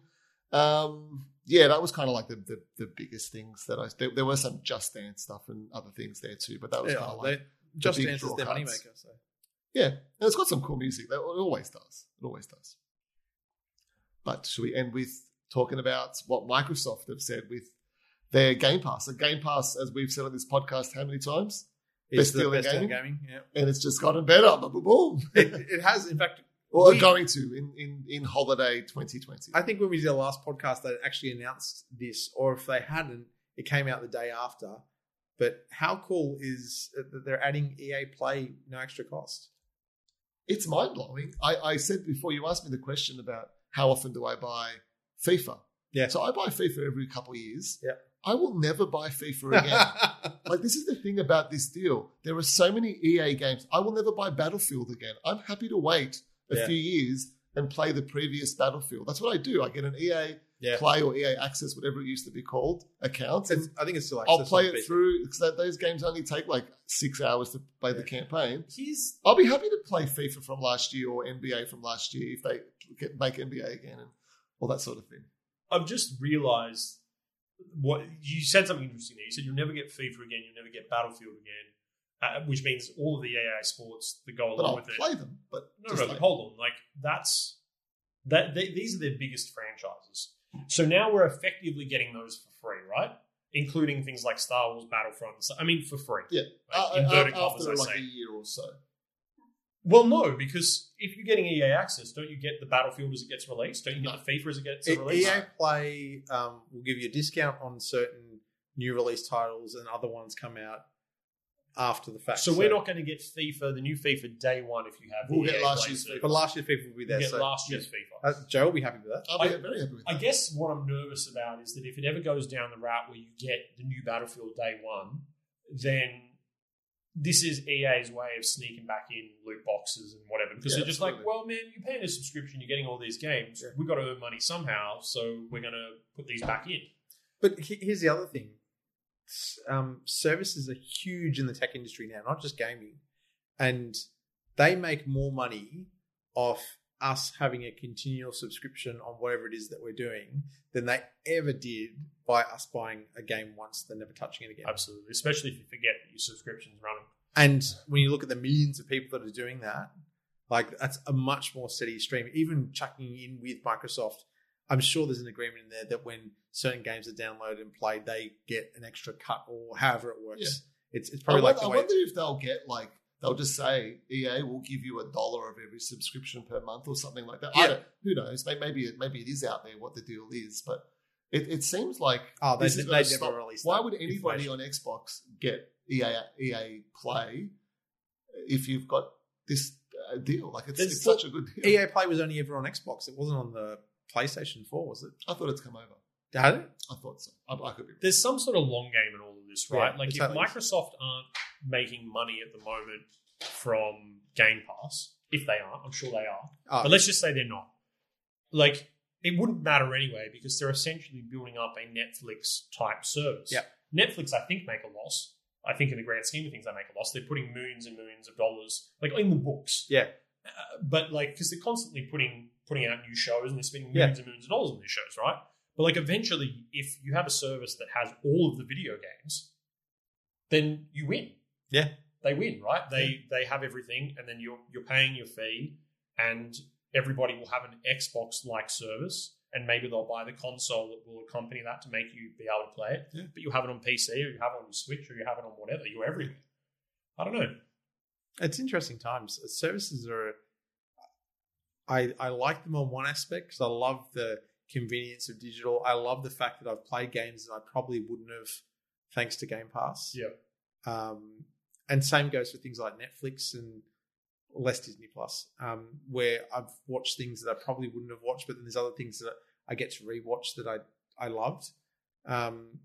Um, yeah, that was kind of like the, the the biggest things that I. There, there were some Just Dance stuff and other things there too, but that was yeah, kind of they, like just big answers draw their moneymaker. So yeah, and it's got some cool music. That- It always does. It always does. But should we end with talking about what Microsoft have said with their Game Pass? So Game Pass, as we've said on this podcast, how many times? it's Best the deal in best in gaming? gaming. Yeah, And it's just gotten better. Boom, boom, boom. it, it has. In fact, or We- going to in, in, in holiday 2020. I think when we did the last podcast, they actually announced this, or if they hadn't, it came out the day after. But how cool is that they're adding EA Play no extra cost? it's mind blowing. I, I said before you asked me the question about how often do I buy FIFA. Yeah. So I buy FIFA every couple of years. Yeah. I will never buy FIFA again. like this is the thing about this deal. There are so many EA games. I will never buy Battlefield again. I'm happy to wait a Yeah. few years and play the previous Battlefield. That's what I do. I get an EA Yeah. Play or EA Access, whatever it used to be called, accounts. It's, I think it's still. I'll play it through because those games only take like six hours to play the campaign. Here's I'll be happy to play FIFA from last year or NBA from last year if they get, make NBA again and all that sort of thing. I've just realised what you said something interesting there. You said you'll never get FIFA again, you'll never get Battlefield again, uh, which means all of the EA sports that go along with it. play them. But No, just no, like- hold on. Like that's that. They, these are their biggest franchises. So now we're effectively getting those for free, right? Including things like Star Wars Battlefront. I mean, for free. Yeah. Like, Uh, inverted uh, after like say. a year or so. Well, no, because if you're getting EA access, don't you get the Battlefield as it gets released? Don't you get No. the FIFA as it gets E- released? EA Play um, will give you a discount on certain new release titles, and other ones come out after the fact. So we're not going to get FIFA, the new FIFA, day one if you have. We'll the get last year's FIFA. But last year's FIFA will be We'll there. get so last year's FIFA. uh, Joe will be happy with that. I'll be I- very happy with I that. guess what I'm nervous about is that if it ever goes down the route where you get the new Battlefield day one, then this is EA's way of sneaking back in loot boxes and whatever. Because Yeah, they're just like, well, man, you're paying a subscription, you're getting all these games. Yeah. We've got to earn money somehow, so we're going to put these back in. But here's the other thing: S- um, services are huge in the tech industry now, not just gaming, and they make more money off us having a continual subscription on whatever it is that we're doing than they ever did by us buying a game once, then never touching it again. Absolutely. Especially if you forget that your subscription's running. And when you look at the millions of people that are doing that, like that's a much more steady stream. Even chucking in with Microsoft, I'm sure there's an agreement in there that when certain games are downloaded and played, they get an extra cut or however it works. It's it's I probably like wonder, I wonder if they'll get like they'll just say EA will give you a dollar of every subscription per month or something like that. I Yeah. don't, who knows? Maybe it, maybe it is out there what the deal is, but it, it seems like Oh, they, they never stop. released. Why would anybody on Xbox get EA EA Play if you've got this uh, deal? Like it's, it's still- such a good deal. EA Play was only ever on Xbox. It wasn't on the PlayStation 4, was it? I thought it's come over. Had it? I thought so. I, I could be. wrong. There's some sort of long game in all of this, right? Yeah, like it's if. Microsoft aren't making money at the moment from Game Pass, if they aren't, I'm sure they are. Oh, But let's just say they're not. Like, it wouldn't matter anyway because they're essentially building up a Netflix type service. Yeah. Netflix, I think, make a loss. I think in the grand scheme of things, they make a loss. They're putting millions and millions of dollars, like in the books. yeah. Uh, but like, because they're constantly putting putting out new shows and they're spending Yeah. millions and millions of dollars on these shows, right? But like, eventually, if you have a service that has all of the video games, then you win. Yeah. they win, right? They they have everything, and then you're you're paying your fee, and everybody will have an Xbox like service, and maybe they'll buy the console that will accompany that to make you be able to play it. Yeah. But you have it on PC, or you have it on your Switch, or you have it on whatever. You're everywhere. I don't know. It's interesting times. Services are. I I like them on one aspect because I love the convenience of digital. I love the fact that I've played games that I probably wouldn't have, thanks to Game Pass. Yeah. Um, and same goes for things like Netflix and less Disney Plus, um, where I've watched things that I probably wouldn't have watched, but then there's other things that I get to rewatch that I I loved. Um,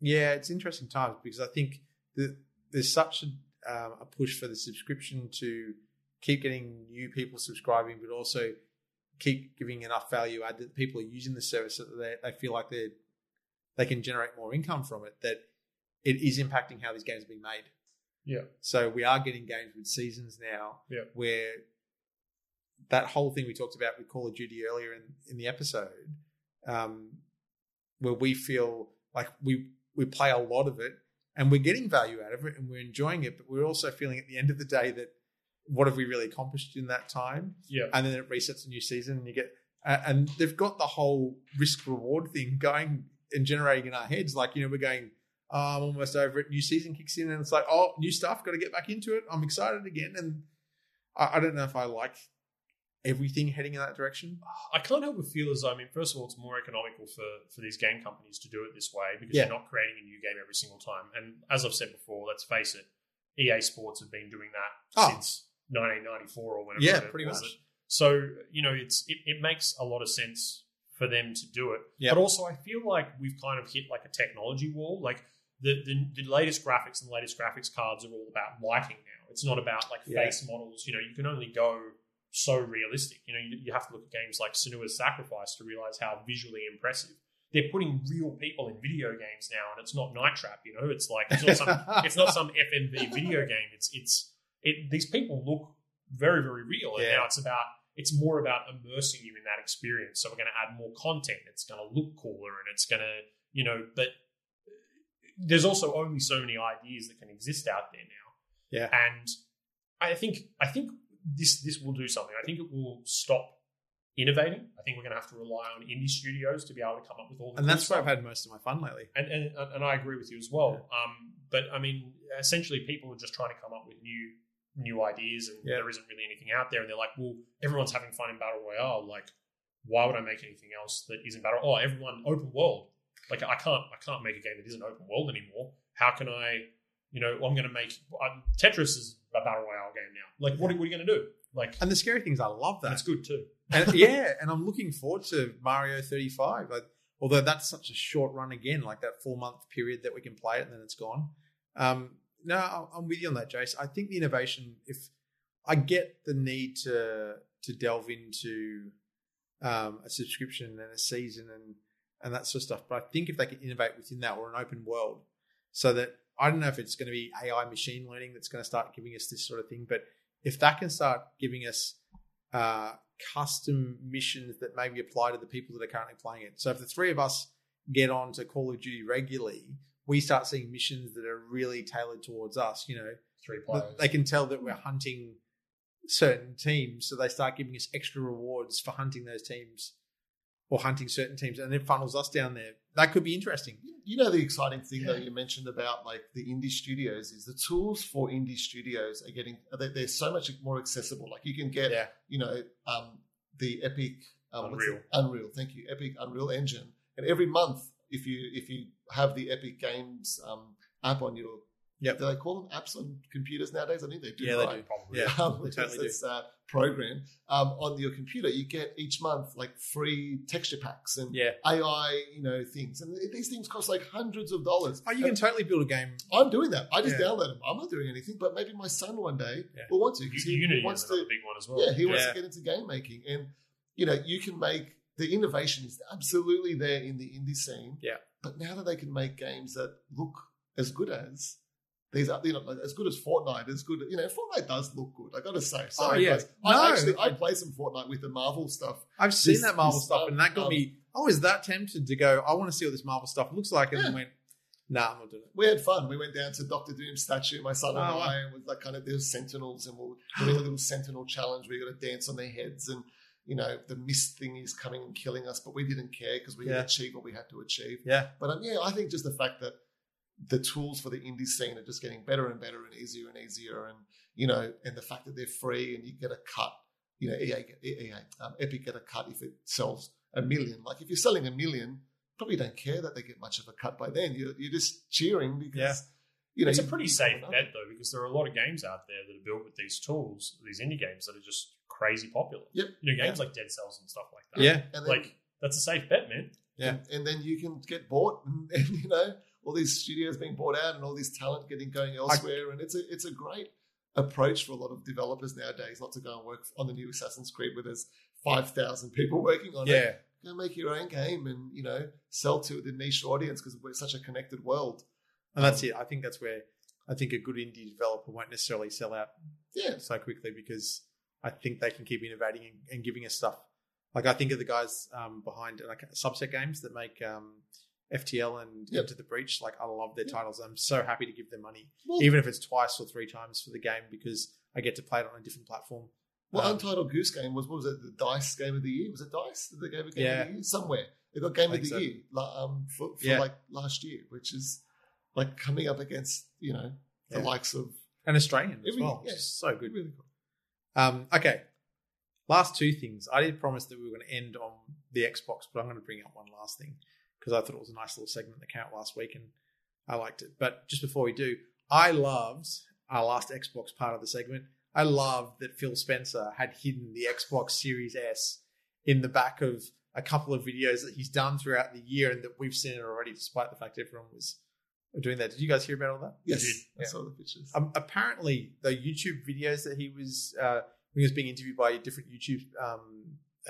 yeah, it's interesting times because I think that there's such a, um, a push for the subscription to keep getting new people subscribing, but also keep giving enough value add that people are using the service that they, they feel like they they can generate more income from it. That it is impacting how these games are being made. Yeah. So we are getting games with seasons now, Yeah. where that whole thing we talked about with Call of Duty earlier in, in the episode, um, where we feel like we we play a lot of it and we're getting value out of it and we're enjoying it, but we're also feeling at the end of the day that what have we really accomplished in that time? Yeah. And then it resets a new season and you get uh, and they've got the whole risk reward thing going and generating in our heads. Like you know we're going. Oh, I'm almost over it. New season kicks in, and it's like, oh, new stuff. Got to get back into it. I'm excited again, and I, I don't know if I like everything heading in that direction. I can't help but feel as though, I mean, first of all, it's more economical for, for these game companies to do it this way because Yeah. you're not creating a new game every single time. And as I've said before, let's face it, EA Sports have been doing that Oh. since 1994 or whenever. Yeah, pretty much. it. So you know, it's it, it makes a lot of sense for them to do it. Yep. But also, I feel like we've kind of hit like a technology wall. Like the, the the latest graphics and the latest graphics cards are all about lighting now. It's not about like Yeah. face models. You know, you can only go so realistic. You know, you, you have to look at games like Senua's Sacrifice to realize how visually impressive. They're putting real people in video games now, and it's not Night Trap. You know, it's like it's not some it's not some FMV video game. It's it's it. These people look very very real, and Yeah. now it's about it's more about immersing you in that experience. So we're going to add more content. It's going to look cooler, and it's going to you know, but there's also only so many ideas that can exist out there now. Yeah. and I think I think this this will do something. I think it will stop innovating. I think we're going to have to rely on indie studios to be able to come up with all the and that's where stuff I've had most of my fun lately. and, and and I agree with you as well. Um, but I mean, essentially, people are just trying to come up with new new ideas, and Yeah. there isn't really anything out there. And they're like, well, everyone's having fun in battle royale. Like, why would I make anything else that isn't battle? Oh, everyone open world. Like, I can't I can't make a game that isn't open world anymore. How can I? You know, I'm going to make Tetris is a battle royale game now. Like, what, are- what are you going to do? Like, And the scary thing is, I love that. that's good too. and yeah, and I'm looking forward to Mario 35. Like, although that's such a short run again, like that four month period that we can play it and then it's gone. Um, no, I'm with you on that, Jace. I think the innovation, if I get the need to to delve into um, a subscription and a season and and that sort of stuff, but I think if they can innovate within that or an open world, so that I don't know if it's going to be AI machine learning that's going to start giving us this sort of thing, but if that can start giving us uh, custom missions that maybe apply to the people that are currently playing it. So if the three of us get on to Call of Duty regularly, we start seeing missions that are really tailored towards us. You know, Three players. they can tell that we're hunting certain teams, so they start giving us extra rewards for hunting those teams or hunting certain teams, and it funnels us down there. That could be interesting. You know the exciting thing Yeah. you mentioned about like the indie studios is the tools for indie studios are getting they're, they're so much more accessible. Like you can get Yeah, you know um, the Epic um, Unreal. Unreal, thank you, Epic Unreal Engine, and every month if you if you have the Epic Games um, app on your Yep. do they call them apps on computers nowadays? I think they do. Yeah, they do. Probably. Yeah. um, they totally do. uh, program um, on your computer. You get each month like free texture packs and yeah. AI, you know, things, and these things cost like hundreds of dollars. Oh, you can And totally build a game. I'm doing that. I just Yeah. download them. I'm not doing anything, but maybe my son one day Yeah. will want to because he, Unity he wants is to. big one as well. Yeah, he wants to get into game making, and you know, you can make the innovation is absolutely there in the indie scene. Yeah. but now that they can make games that look as good as. These are, you know, like, as good as Fortnite, as good, you know, Fortnite does look good. I got to say, sorry, Oh, yeah. guys. I No. actually, I play some Fortnite with the Marvel stuff. I've seen This- that Marvel stuff, and that got um, me. I was that tempted to go. I want to see what this Marvel stuff looks like, and then went, "Nah, I'm not doing it." we had fun. We went down to Doctor Doom's statue, my son and Oh, wow. I, and was like kind of there was sentinels, and we we're doing a little sentinel challenge. We got to dance on their heads, and you know the mist thing is coming and killing us, but we didn't care because we Yeah. achieved what we had to achieve. Yeah, But um, yeah, I think just the fact that the tools for the indie scene are just getting better and better and easier and easier, and you know, and the fact that they're free and you get a cut. You know, EA, get- EA um, Epic get a cut if it sells a million. Like if you're selling a million, probably don't care that they get much of a cut by then. You're, you're just cheering because Yeah. you know it's a pretty safe bet though, because there are a lot of games out there that are built with these tools, these indie games that are just crazy popular. Yep. You know, games like Dead Cells and stuff like that. yeah, and then, Like that's a safe bet, man. Yeah. and, and then you can get bought, and, and you know all these studios being bought out, and all this talent getting going elsewhere, and it's a it's a great approach for a lot of developers nowadays not to go and work on the new Assassin's Creed where there's five thousand people working on it. yeah. Go make your own game and you know sell to the niche audience because we're such a connected world. And that's it. I think that's where I think a good indie developer won't necessarily sell out Yeah, so quickly because I think they can keep innovating and, and giving us stuff. Like I think of the guys um, behind like Subset Games that make um, FTL and Yep. Into the Breach. Like I love their Yep. titles. I'm so happy to give them money, well, even if it's twice or three times for the game because I get to play it on a different platform. well Um, Untitled Goose Game was what was it? The Dice Game of the Year was it Dice? Did they gave a Game Yeah. of the Year somewhere? They got Game of the so. Year um, for, for Yeah. like last year, which is like coming up against you know the Yeah. likes of an Australian as well. yeah. so good. really cool. Um, okay. Last two things. I did promise that we were going to end on the Xbox, but I'm going to bring up one last thing because I thought it was a nice little segment that came out last week and I liked it. But just before we do, I loved our last Xbox part of the segment. I loved that Phil Spencer had hidden the Xbox Series S in the back of a couple of videos that he's done throughout the year and that we've seen it already, despite the fact everyone was doing that. Did you guys hear about all that? Yes, did, I saw the pictures. Um, apparently, the YouTube videos that he was uh, when he was being interviewed by different YouTube um,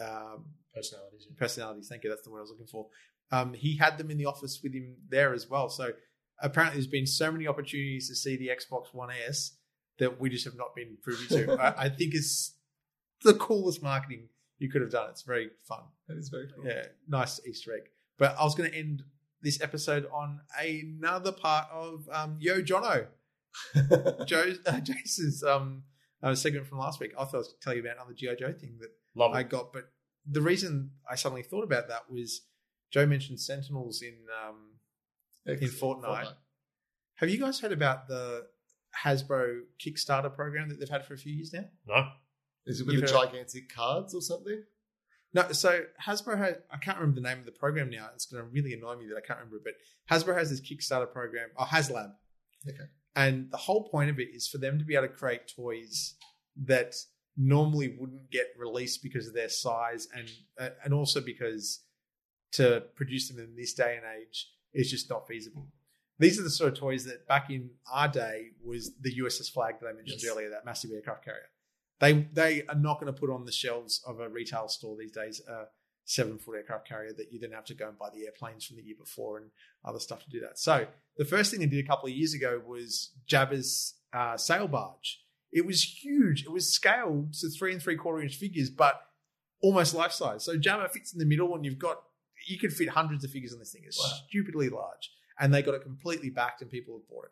um, Personalities. yeah. personalities. Thank you. That's the word I was looking for. Um, he had them in the office with him there as well. So apparently, there's been so many opportunities to see the Xbox One S that we just have not been privy to. I, I think it's the coolest marketing you could have done. It's very fun. That is very cool. Yeah, nice Easter egg. But I was going to end this episode on another part of um, Yo Jono, Joe, uh, Jason's um, uh, segment from last week. I thought I was telling you about another GI Joe thing that Love it. I got, but the reason I suddenly thought about that was Joe mentioned Sentinels in. Um, Excellent. Fortnite. have you guys heard about the Hasbro Kickstarter program that they've had for a few years now? no. Is it with You've the heard- gigantic cards or something? No, so Hasbro has, I can't remember the name of the program now. It's going to really annoy me that I can't remember it, but Hasbro has this Kickstarter program, or HasLab. Okay. And the whole point of it is for them to be able to create toys that normally wouldn't get released because of their size and uh, and also because to produce them in this day and age is just not feasible. These are the sort of toys that back in our day was the USS Flagg that I mentioned Yes. earlier, that massive aircraft carrier. They they are not going to put on the shelves of a retail store these days a seven foot aircraft carrier that you then have to go and buy the airplanes from the year before and other stuff to do that. So the first thing they did a couple of years ago was Jabba's uh, sail barge. It was huge. It was scaled to three and three quarter inch figures, but almost life size. So Jabba fits in the middle, and you've got you could fit hundreds of figures on this thing. It's Wow. stupidly large, and they got it completely backed, and people have bought it.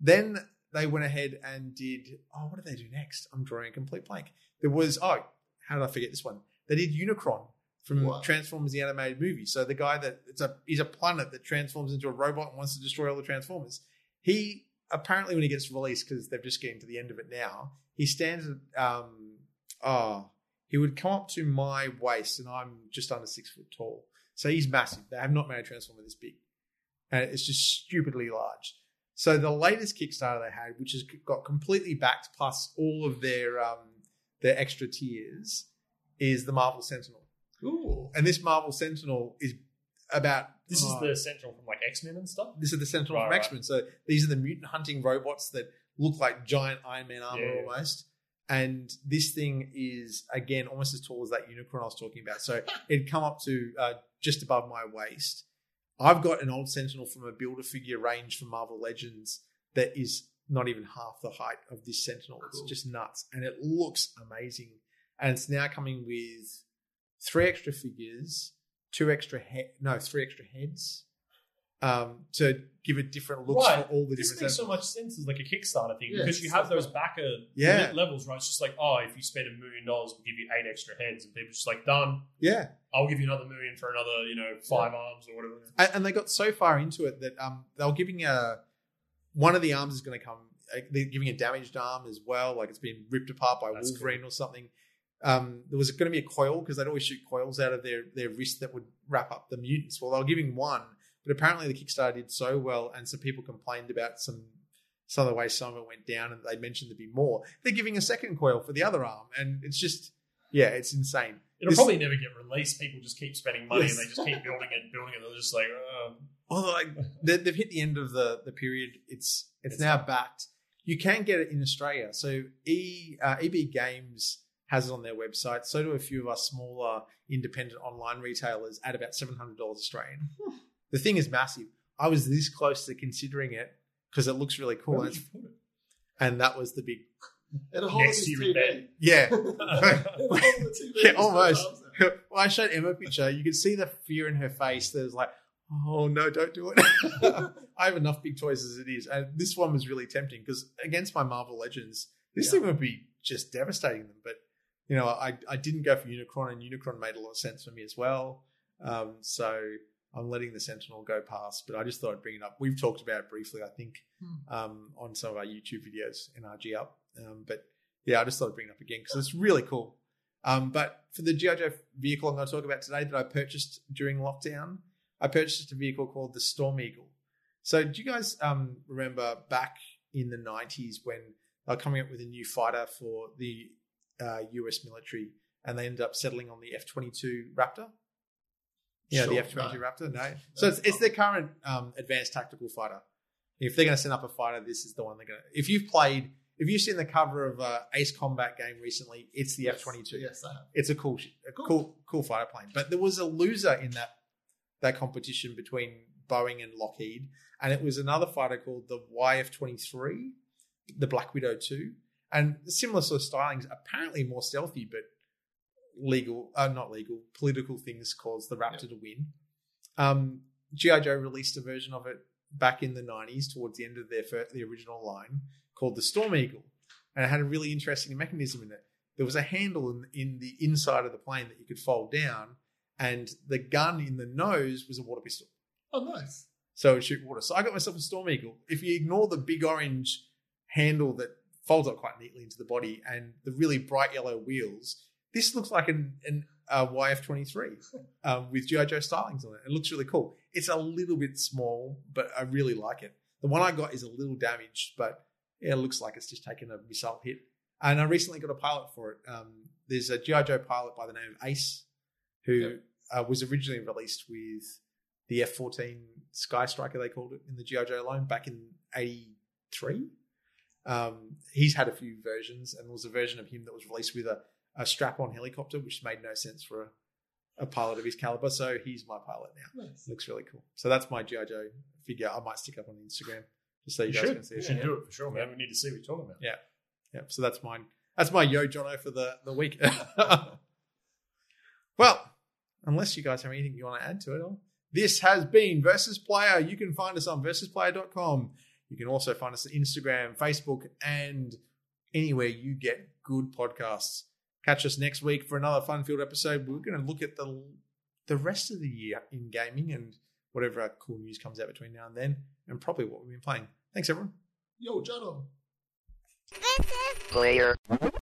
Then they went ahead and did. Oh, what did they do next? I'm drawing a complete blank. There was. Oh, how did I forget this one? They did Unicron from Wow. Transformers the animated movie. So the guy that it's a he's a planet that transforms into a robot and wants to destroy all the Transformers. He apparently when he gets released because they're just getting to the end of it now, he stands at um oh he would come up to my waist and I'm just under six foot tall. So he's massive. They have not made a Transformer this big. And it's just stupidly large. So the latest Kickstarter they had, which has got completely backed plus all of their um their extra tiers, is the Marvel Sentinel. Ooh. And this Marvel Sentinel is about This oh, is the central from like X Men and stuff. this is the Sentinel Right, from. X Men. So these are the mutant hunting robots that look like giant Iron Man armor Yeah. almost. And this thing is again almost as tall as that Unicron I was talking about. So it'd come up to uh, just above my waist. I've got an old Sentinel from a Builder Figure range from Marvel Legends that is not even half the height of this Sentinel. Cool. It's just nuts, and it looks amazing. And it's now coming with three extra figures, two extra head, no, three extra heads, um, to give it different looks Right. for all the different. This different. makes so much sense as like a Kickstarter thing Yeah, because you have those fun. backer Yeah. levels, right? It's just like, oh, if you spend a million dollars, we'll give you eight extra heads, and people just like, done. Yeah, I'll give you another million for another, you know, five arms or whatever. and, and they got so far into it that um, they were giving a one of the arms is going to come. They're giving a damaged arm as well, like it's been ripped apart by That's Wolverine or something. Um, there was going to be a coil because they'd always shoot coils out of their their wrist that would wrap up the mutants. Well, they were giving one, but apparently the Kickstarter did so well, and some people complained about some some of the way some of it went down, and they mentioned there'd be more. They're giving a second coil for the other arm, and it's just yeah, it's insane. It'll This- probably never get released. People just keep spending money Yes. and they just keep building it, and building it. They're just like, oh, Although like they, they've hit the end of the the period, it's it's, It's now fine. backed. You can get it in Australia. So E uh, EB Games has it on their website. So do a few of our smaller independent online retailers at about seven hundred dollars Australian. The thing is massive. I was this close to considering it because it looks really cool, and, would you put it? and that was the big And a whole Next of to his your TV. bed. yeah. And a whole of the TV Yeah, almost. well, I showed Emma a picture. You could see the fear in her face. There's like, oh no, don't do it. I have enough big toys as it is, and this one was really tempting because against my Marvel Legends, this Yeah. thing would be just devastating them. But you know, I I didn't go for Unicron, and Unicron made a lot of sense for me as well. Um, so I'm letting the Sentinel go past, but I just thought I'd bring it up. We've talked about it briefly, I think, Hmm. um, on some of our YouTube videos in RG up. Um, but yeah, I just thought I'd bring it up again because it's really cool. Um, but for the GI Joe vehicle I'm going to talk about today that I purchased during lockdown, I purchased a vehicle called the Storm Eagle. So do you guys um, remember back in the 90s when they were coming up with a new fighter for the uh, US military and they ended up settling on the F 22 Raptor? Yeah, the F 22 no. Raptor? No. So it's, it's their current um, advanced tactical fighter. If they're going to send up a fighter, this is the one they're going to. If you've played if you've seen the cover of uh, Ace Combat game recently, it's the F twenty two. Yes, I have. It's a cool, a Cool. cool, cool fighter plane. But there was a loser in that that competition between Boeing and Lockheed, and it was another fighter called the YF twenty three, the Black Widow two, and similar sort of stylings. Apparently more stealthy, but legal, uh, not legal, political things caused the Raptor to win. Um, GI Joe released a version of it back in the nineties, towards the end of their fir- the original line, called the Storm Eagle, and it had a really interesting mechanism in it. There was a handle in, in the inside of the plane that you could fold down, and the gun in the nose was a water pistol. Oh, nice. So it shoot water. So I got myself a Storm Eagle. If you ignore the big orange handle that folds up quite neatly into the body and the really bright yellow wheels, this looks like an, an uh, YF23 um, with G.I. Joe stylings on it. It looks really cool. It's a little bit small, but I really like it. The one I got is a little damaged, but yeah, it looks like it's just taken a missile hit. And I recently got a pilot for it. Um, there's a G.I. Joe pilot by the name of Ace, who Yep. uh, was originally released with the F 14 Sky Striker, they called it in the G.I. Joe line back in 83. Um, he's had a few versions, and there was a version of him that was released with a, a strap on helicopter, which made no sense for a, a pilot of his caliber. So he's my pilot now. Nice. Looks really cool. So that's my G.I. Joe figure. I might stick up on Instagram just so you, You guys should. can see You it. should Yeah. do it for sure, man. We need to see what you're talking about. Yeah, yeah, so that's mine. That's my yo Jono for the, the week. well, unless you guys have anything you want to add to it all. This has been Versus Player. You can find us on versusplayer.com. You can also find us on Instagram, Facebook, and anywhere you get good podcasts. Catch us next week for another fun filled episode. We're going to look at the the rest of the year in gaming and whatever cool news comes out between now and then, and probably what we've been playing. Thanks, everyone. Yo, Jono. Player.